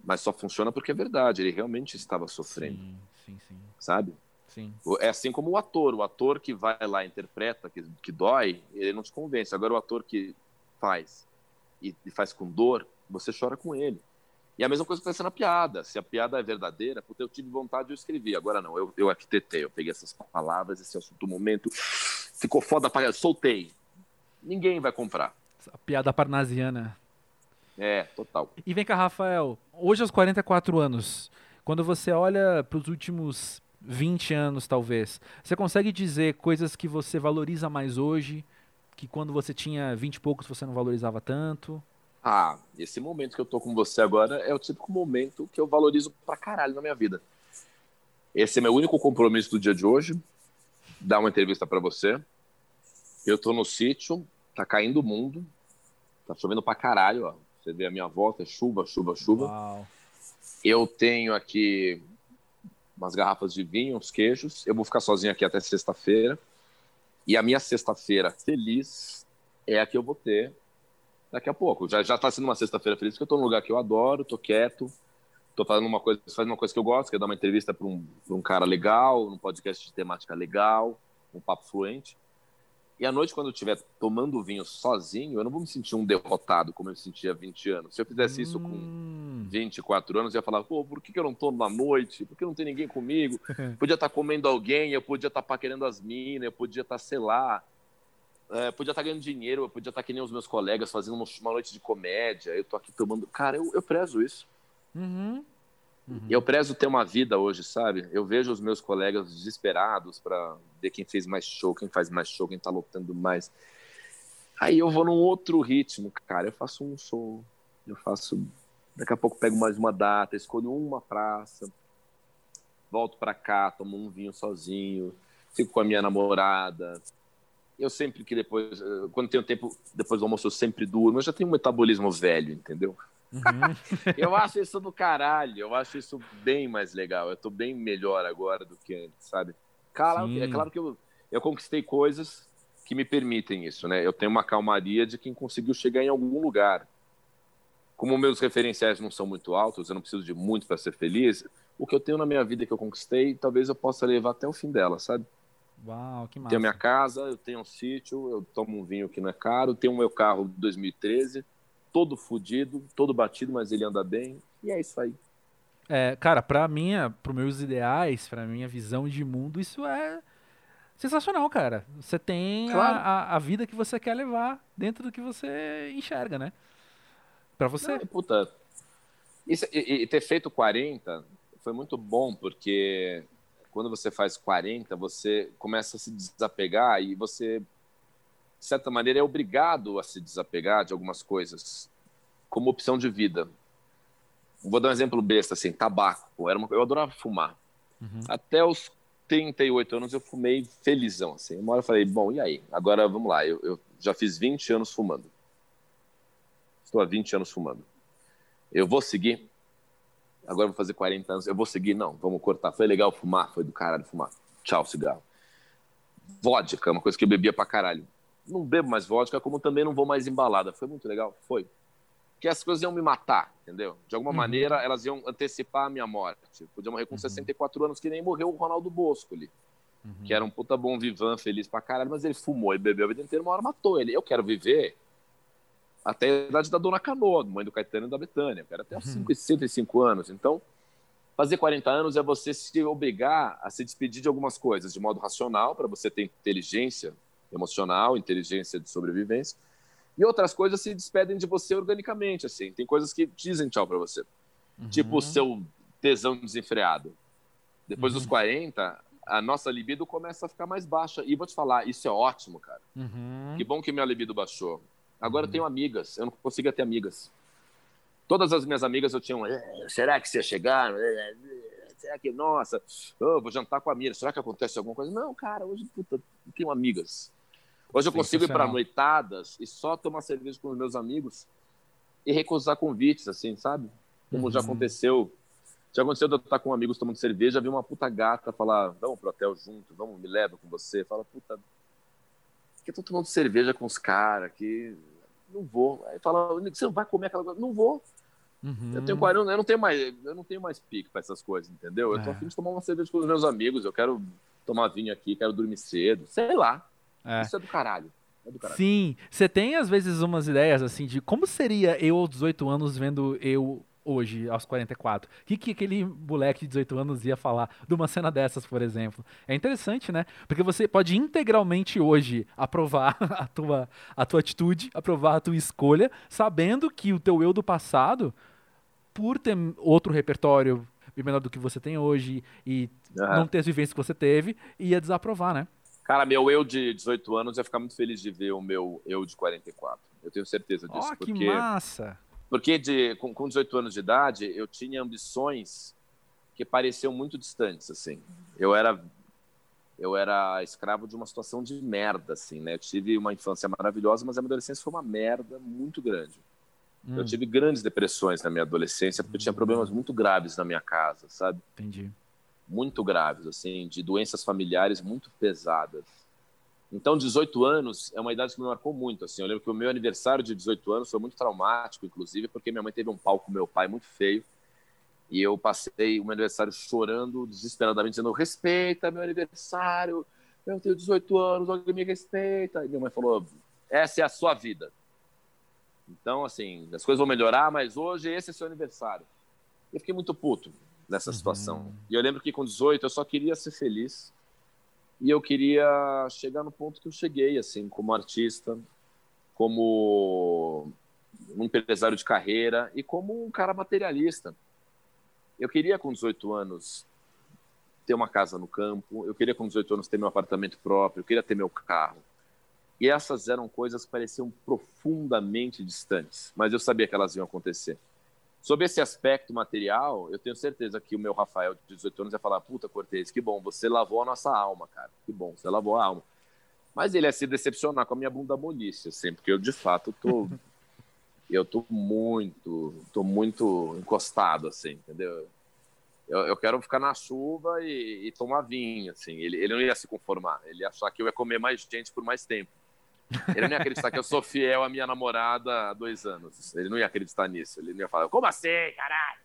S2: mas só funciona porque é verdade, ele realmente estava sofrendo. Sim, sim, sim. Sabe? Sim. É assim como o ator, o ator que vai lá interpreta, que, que dói, ele não te convence. Agora o ator que faz e, e faz com dor, você chora com ele. E a mesma coisa acontece na piada. Se a piada é verdadeira, porque eu tive vontade, eu escrevi. Agora não, eu, eu arquitetei, eu peguei essas palavras, esse assunto do momento, ficou foda, soltei. Ninguém vai comprar.
S1: A piada parnasiana.
S2: É, total.
S1: E vem cá, Rafael, hoje aos 44 anos, quando você olha para os últimos 20 anos, talvez, você consegue dizer coisas que você valoriza mais hoje, que quando você tinha 20 e poucos você não valorizava tanto?
S2: Ah, esse momento que eu tô com você agora é o típico momento que eu valorizo pra caralho na minha vida. Esse é meu único compromisso do dia de hoje, dar uma entrevista para você. Eu tô no sítio, tá caindo o mundo, tá chovendo pra caralho, ó. Você vê a minha volta, é chuva, chuva, chuva. Uau. Eu tenho aqui umas garrafas de vinho, uns queijos. Eu vou ficar sozinho aqui até sexta-feira. E a minha sexta-feira feliz é a que eu vou ter daqui a pouco. Já já está sendo uma sexta-feira feliz porque eu estou num lugar que eu adoro, estou quieto, estou fazendo uma coisa, fazendo uma coisa que eu gosto, que é dar uma entrevista para um, um cara legal, num podcast de temática legal, um papo fluente. E à noite, quando eu estiver tomando vinho sozinho, eu não vou me sentir um derrotado como eu me sentia há 20 anos. Se eu fizesse isso com 24 hum. anos, eu ia falar, pô, por que eu não tomo na noite? Por que não tem ninguém comigo? podia estar tá comendo alguém, eu podia estar tá paquerando as minas, eu podia estar, tá, sei lá, é, podia estar ganhando dinheiro, eu podia estar que nem os meus colegas fazendo uma noite de comédia, eu tô aqui tomando. Cara, eu, eu prezo isso. Uhum. Uhum. Eu prezo ter uma vida hoje, sabe? Eu vejo os meus colegas desesperados para ver quem fez mais show, quem faz mais show, quem tá lutando mais. Aí eu vou num outro ritmo, cara. Eu faço um show, eu faço. Daqui a pouco pego mais uma data, escolho uma praça, volto para cá, tomo um vinho sozinho, fico com a minha namorada. Eu sempre que depois, quando tenho tempo, depois do almoço, eu sempre durmo. Eu já tenho um metabolismo velho, entendeu? Uhum. eu acho isso do caralho, eu acho isso bem mais legal. Eu tô bem melhor agora do que antes, sabe? Cara, é claro que eu, eu conquistei coisas que me permitem isso, né? Eu tenho uma calmaria de quem conseguiu chegar em algum lugar. Como meus referenciais não são muito altos, eu não preciso de muito para ser feliz, o que eu tenho na minha vida que eu conquistei, talvez eu possa levar até o fim dela, sabe?
S1: Uau, que massa.
S2: Tenho minha casa, eu tenho um sítio, eu tomo um vinho que não é caro, tenho o meu carro de 2013, todo fodido, todo batido, mas ele anda bem. E é isso aí.
S1: É, cara, pra minha, pros meus ideais, pra minha visão de mundo, isso é sensacional, cara. Você tem claro. a, a, a, vida que você quer levar dentro do que você enxerga, né? Pra você.
S2: Não, puta, isso, e, e ter feito 40 foi muito bom, porque quando você faz 40, você começa a se desapegar e você de certa maneira, é obrigado a se desapegar de algumas coisas como opção de vida. Vou dar um exemplo besta, assim, tabaco. Era uma... Eu adorava fumar. Uhum. Até os 38 anos eu fumei felizão, assim. Uma hora eu falei, bom, e aí? Agora, vamos lá, eu, eu já fiz 20 anos fumando. Estou há 20 anos fumando. Eu vou seguir? Agora vou fazer 40 anos. Eu vou seguir? Não, vamos cortar. Foi legal fumar? Foi do caralho fumar. Tchau, cigarro. Vodka, uma coisa que eu bebia pra caralho. Não bebo mais vodka, como também não vou mais embalada. Foi muito legal? Foi. Porque as coisas iam me matar, entendeu? De alguma uhum. maneira, elas iam antecipar a minha morte. Podia morrer com uhum. 64 anos, que nem morreu o Ronaldo Bosco ali. Uhum. Que era um puta bom vivan, feliz pra caralho, mas ele fumou e bebeu a vida inteira, uma hora matou ele. Eu quero viver até a idade da Dona Canoa, mãe do Caetano e da Betânia. Eu quero até os uhum. 65 anos. Então, fazer 40 anos é você se obrigar a se despedir de algumas coisas de modo racional, para você ter inteligência emocional, inteligência de sobrevivência. E outras coisas se despedem de você organicamente, assim. Tem coisas que dizem tchau para você. Uhum. Tipo o seu tesão desenfreado. Depois uhum. dos 40, a nossa libido começa a ficar mais baixa. E vou te falar, isso é ótimo, cara. Uhum. Que bom que minha libido baixou. Agora eu tenho amigas, eu não consigo ter amigas. Todas as minhas amigas eu tinha um, eh, será que você ia chegar? Será que, nossa, oh, vou jantar com a Mira, será que acontece alguma coisa? Não, cara, hoje, puta, eu tenho amigas. Hoje eu consigo ir para noitadas e só tomar cerveja com os meus amigos e recusar convites, assim, sabe? Como uhum. já aconteceu. Já aconteceu de eu estar com amigos tomando cerveja, vi uma puta gata falar, vamos pro hotel junto, vamos, me leva com você. Fala, puta, que eu tô tomando cerveja com os caras, que não vou. Aí fala, você não vai comer aquela coisa? Não vou. Uhum. Eu tenho 40, eu não tenho mais, eu não tenho mais pique para essas coisas, entendeu? Eu tô é. afim de tomar uma cerveja com os meus amigos, eu quero tomar vinho aqui, quero dormir cedo, sei lá. É. Isso é do caralho. É do caralho.
S1: Sim, você tem às vezes umas ideias assim de como seria eu aos 18 anos vendo eu hoje, aos 44? O que, que aquele moleque de 18 anos ia falar de uma cena dessas, por exemplo? É interessante, né? Porque você pode integralmente hoje aprovar a tua, a tua atitude, aprovar a tua escolha, sabendo que o teu eu do passado, por ter outro repertório menor do que você tem hoje e uhum. não ter as vivências que você teve, ia desaprovar, né?
S2: Cara, meu eu de 18 anos ia ficar muito feliz de ver o meu eu de 44. Eu tenho certeza disso.
S1: Oh, que porque, massa!
S2: Porque de, com, com 18 anos de idade, eu tinha ambições que pareciam muito distantes, assim. Eu era eu era escravo de uma situação de merda, assim, né? Eu tive uma infância maravilhosa, mas a minha adolescência foi uma merda muito grande. Hum. Eu tive grandes depressões na minha adolescência porque eu tinha problemas muito graves na minha casa, sabe?
S1: Entendi
S2: muito graves, assim, de doenças familiares muito pesadas. Então, 18 anos é uma idade que me marcou muito. Assim, eu lembro que o meu aniversário de 18 anos foi muito traumático, inclusive, porque minha mãe teve um pau com meu pai muito feio. E eu passei o meu aniversário chorando desesperadamente, dizendo: respeita meu aniversário, eu tenho 18 anos, alguém me respeita. E minha mãe falou: essa é a sua vida. Então, assim, as coisas vão melhorar, mas hoje esse é seu aniversário. Eu fiquei muito puto nessa uhum. situação. E eu lembro que com 18 eu só queria ser feliz e eu queria chegar no ponto que eu cheguei, assim, como artista, como um empresário de carreira e como um cara materialista. Eu queria com 18 anos ter uma casa no campo, eu queria com 18 anos ter meu apartamento próprio, eu queria ter meu carro. E essas eram coisas que pareciam profundamente distantes, mas eu sabia que elas iam acontecer. Sobre esse aspecto material, eu tenho certeza que o meu Rafael de 18 anos ia falar: Puta, Cortez, que bom, você lavou a nossa alma, cara. Que bom, você lavou a alma. Mas ele ia se decepcionar com a minha bunda molice, assim, porque eu de fato tô. eu tô muito. tô muito encostado, assim, entendeu? Eu, eu quero ficar na chuva e, e tomar vinho, assim. Ele, ele não ia se conformar, ele ia achar que eu ia comer mais gente por mais tempo. Ele não ia acreditar que eu sou fiel à minha namorada há dois anos. Ele não ia acreditar nisso. Ele não ia falar, como assim, caralho?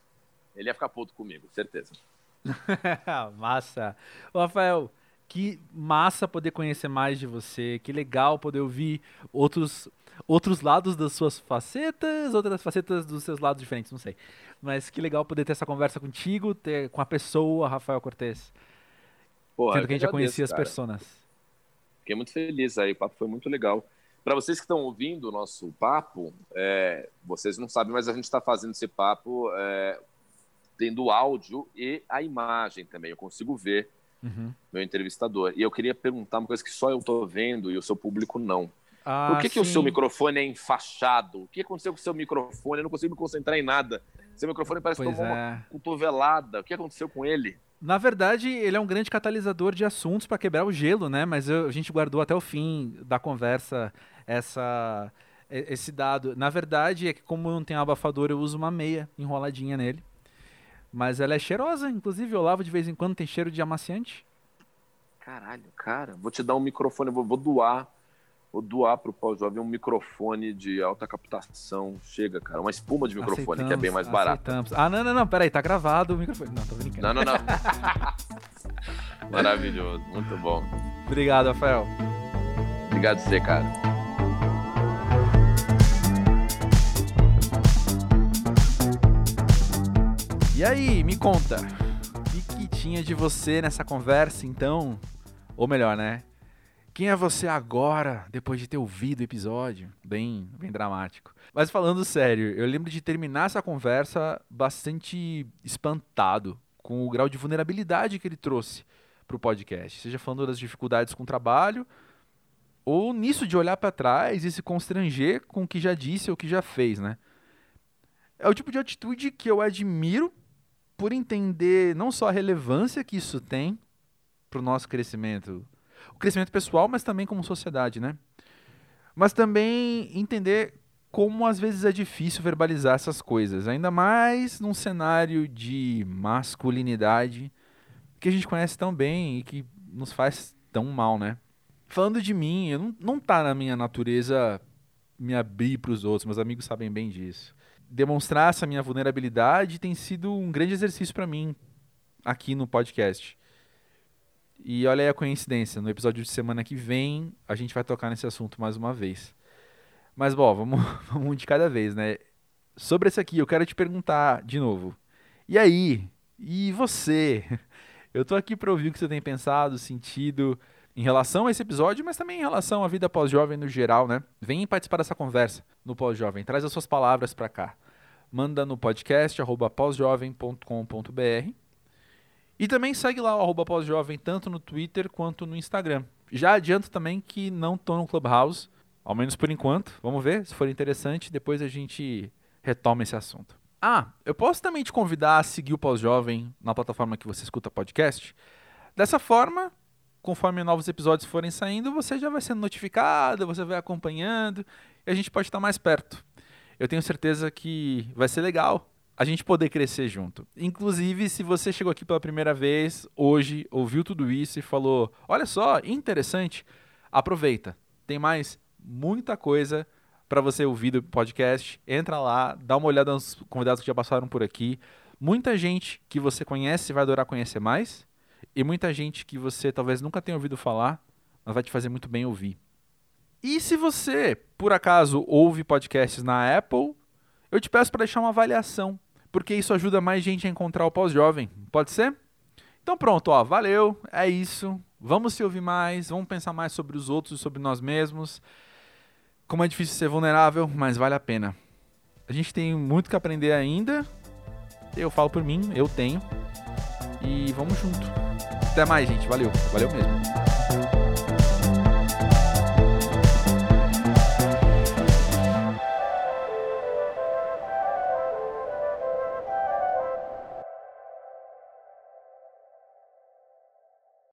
S2: Ele ia ficar puto comigo, certeza.
S1: massa. Ô, Rafael, que massa poder conhecer mais de você. Que legal poder ouvir outros, outros lados das suas facetas, outras facetas dos seus lados diferentes, não sei. Mas que legal poder ter essa conversa contigo, ter com a pessoa, Rafael Cortez. Sendo que a gente já conhecia cara. as pessoas.
S2: Fiquei muito feliz aí, o papo foi muito legal. Para vocês que estão ouvindo o nosso papo, é, vocês não sabem, mas a gente está fazendo esse papo é, tendo o áudio e a imagem também. Eu consigo ver uhum. meu entrevistador. E eu queria perguntar uma coisa que só eu estou vendo e o seu público não. Ah, Por que, que o seu microfone é enfaixado? O que aconteceu com o seu microfone? Eu não consigo me concentrar em nada. Seu microfone parece pois tomar é. uma cotovelada. O que aconteceu com ele?
S1: Na verdade, ele é um grande catalisador de assuntos para quebrar o gelo, né? Mas eu, a gente guardou até o fim da conversa essa, esse dado. Na verdade, é que como não tem abafador, eu uso uma meia enroladinha nele. Mas ela é cheirosa, inclusive eu lavo de vez em quando, tem cheiro de amaciante.
S2: Caralho, cara, vou te dar um microfone, vou, vou doar. Vou doar pro pós-jovem um microfone de alta captação. Chega, cara. Uma espuma de microfone, aceitamos, que é bem mais barato.
S1: Ah, não, não, não. Peraí, tá gravado o microfone. Não, tô brincando.
S2: Não, não, não. Maravilhoso. Muito bom.
S1: Obrigado, Rafael.
S2: Obrigado a você, cara.
S1: E aí, me conta. O que tinha de você nessa conversa, então? Ou melhor, né? Quem é você agora, depois de ter ouvido o episódio? Bem, bem dramático. Mas falando sério, eu lembro de terminar essa conversa bastante espantado com o grau de vulnerabilidade que ele trouxe para o podcast. Seja falando das dificuldades com o trabalho, ou nisso de olhar para trás e se constranger com o que já disse ou o que já fez, né? É o tipo de atitude que eu admiro por entender não só a relevância que isso tem para o nosso crescimento, o crescimento pessoal, mas também como sociedade, né? Mas também entender como às vezes é difícil verbalizar essas coisas, ainda mais num cenário de masculinidade que a gente conhece tão bem e que nos faz tão mal, né? Falando de mim, eu não, não tá na minha natureza me abrir para os outros, meus amigos sabem bem disso demonstrar essa minha vulnerabilidade tem sido um grande exercício para mim aqui no podcast. E olha aí a coincidência, no episódio de semana que vem a gente vai tocar nesse assunto mais uma vez. Mas bom, vamos, vamos um de cada vez, né? Sobre esse aqui, eu quero te perguntar de novo. E aí? E você? Eu tô aqui para ouvir o que você tem pensado, sentido em relação a esse episódio, mas também em relação à vida pós-jovem no geral, né? Vem participar dessa conversa no pós-jovem, traz as suas palavras para cá. Manda no podcast pós-jovem.com.br e também segue lá o pós-jovem tanto no Twitter quanto no Instagram. Já adianto também que não tô no Clubhouse, ao menos por enquanto. Vamos ver, se for interessante, depois a gente retoma esse assunto. Ah, eu posso também te convidar a seguir o Pós-Jovem na plataforma que você escuta podcast. Dessa forma, conforme novos episódios forem saindo, você já vai sendo notificado, você vai acompanhando e a gente pode estar mais perto. Eu tenho certeza que vai ser legal a gente poder crescer junto. Inclusive, se você chegou aqui pela primeira vez hoje, ouviu tudo isso e falou: "Olha só, interessante", aproveita. Tem mais muita coisa para você ouvir do podcast. Entra lá, dá uma olhada nos convidados que já passaram por aqui. Muita gente que você conhece vai adorar conhecer mais e muita gente que você talvez nunca tenha ouvido falar, mas vai te fazer muito bem ouvir. E se você, por acaso, ouve podcasts na Apple, eu te peço para deixar uma avaliação, porque isso ajuda mais gente a encontrar o pós-jovem. Pode ser? Então pronto, ó, valeu, é isso. Vamos se ouvir mais, vamos pensar mais sobre os outros e sobre nós mesmos. Como é difícil ser vulnerável, mas vale a pena. A gente tem muito que aprender ainda. Eu falo por mim, eu tenho. E vamos junto. Até mais, gente. Valeu. Valeu mesmo.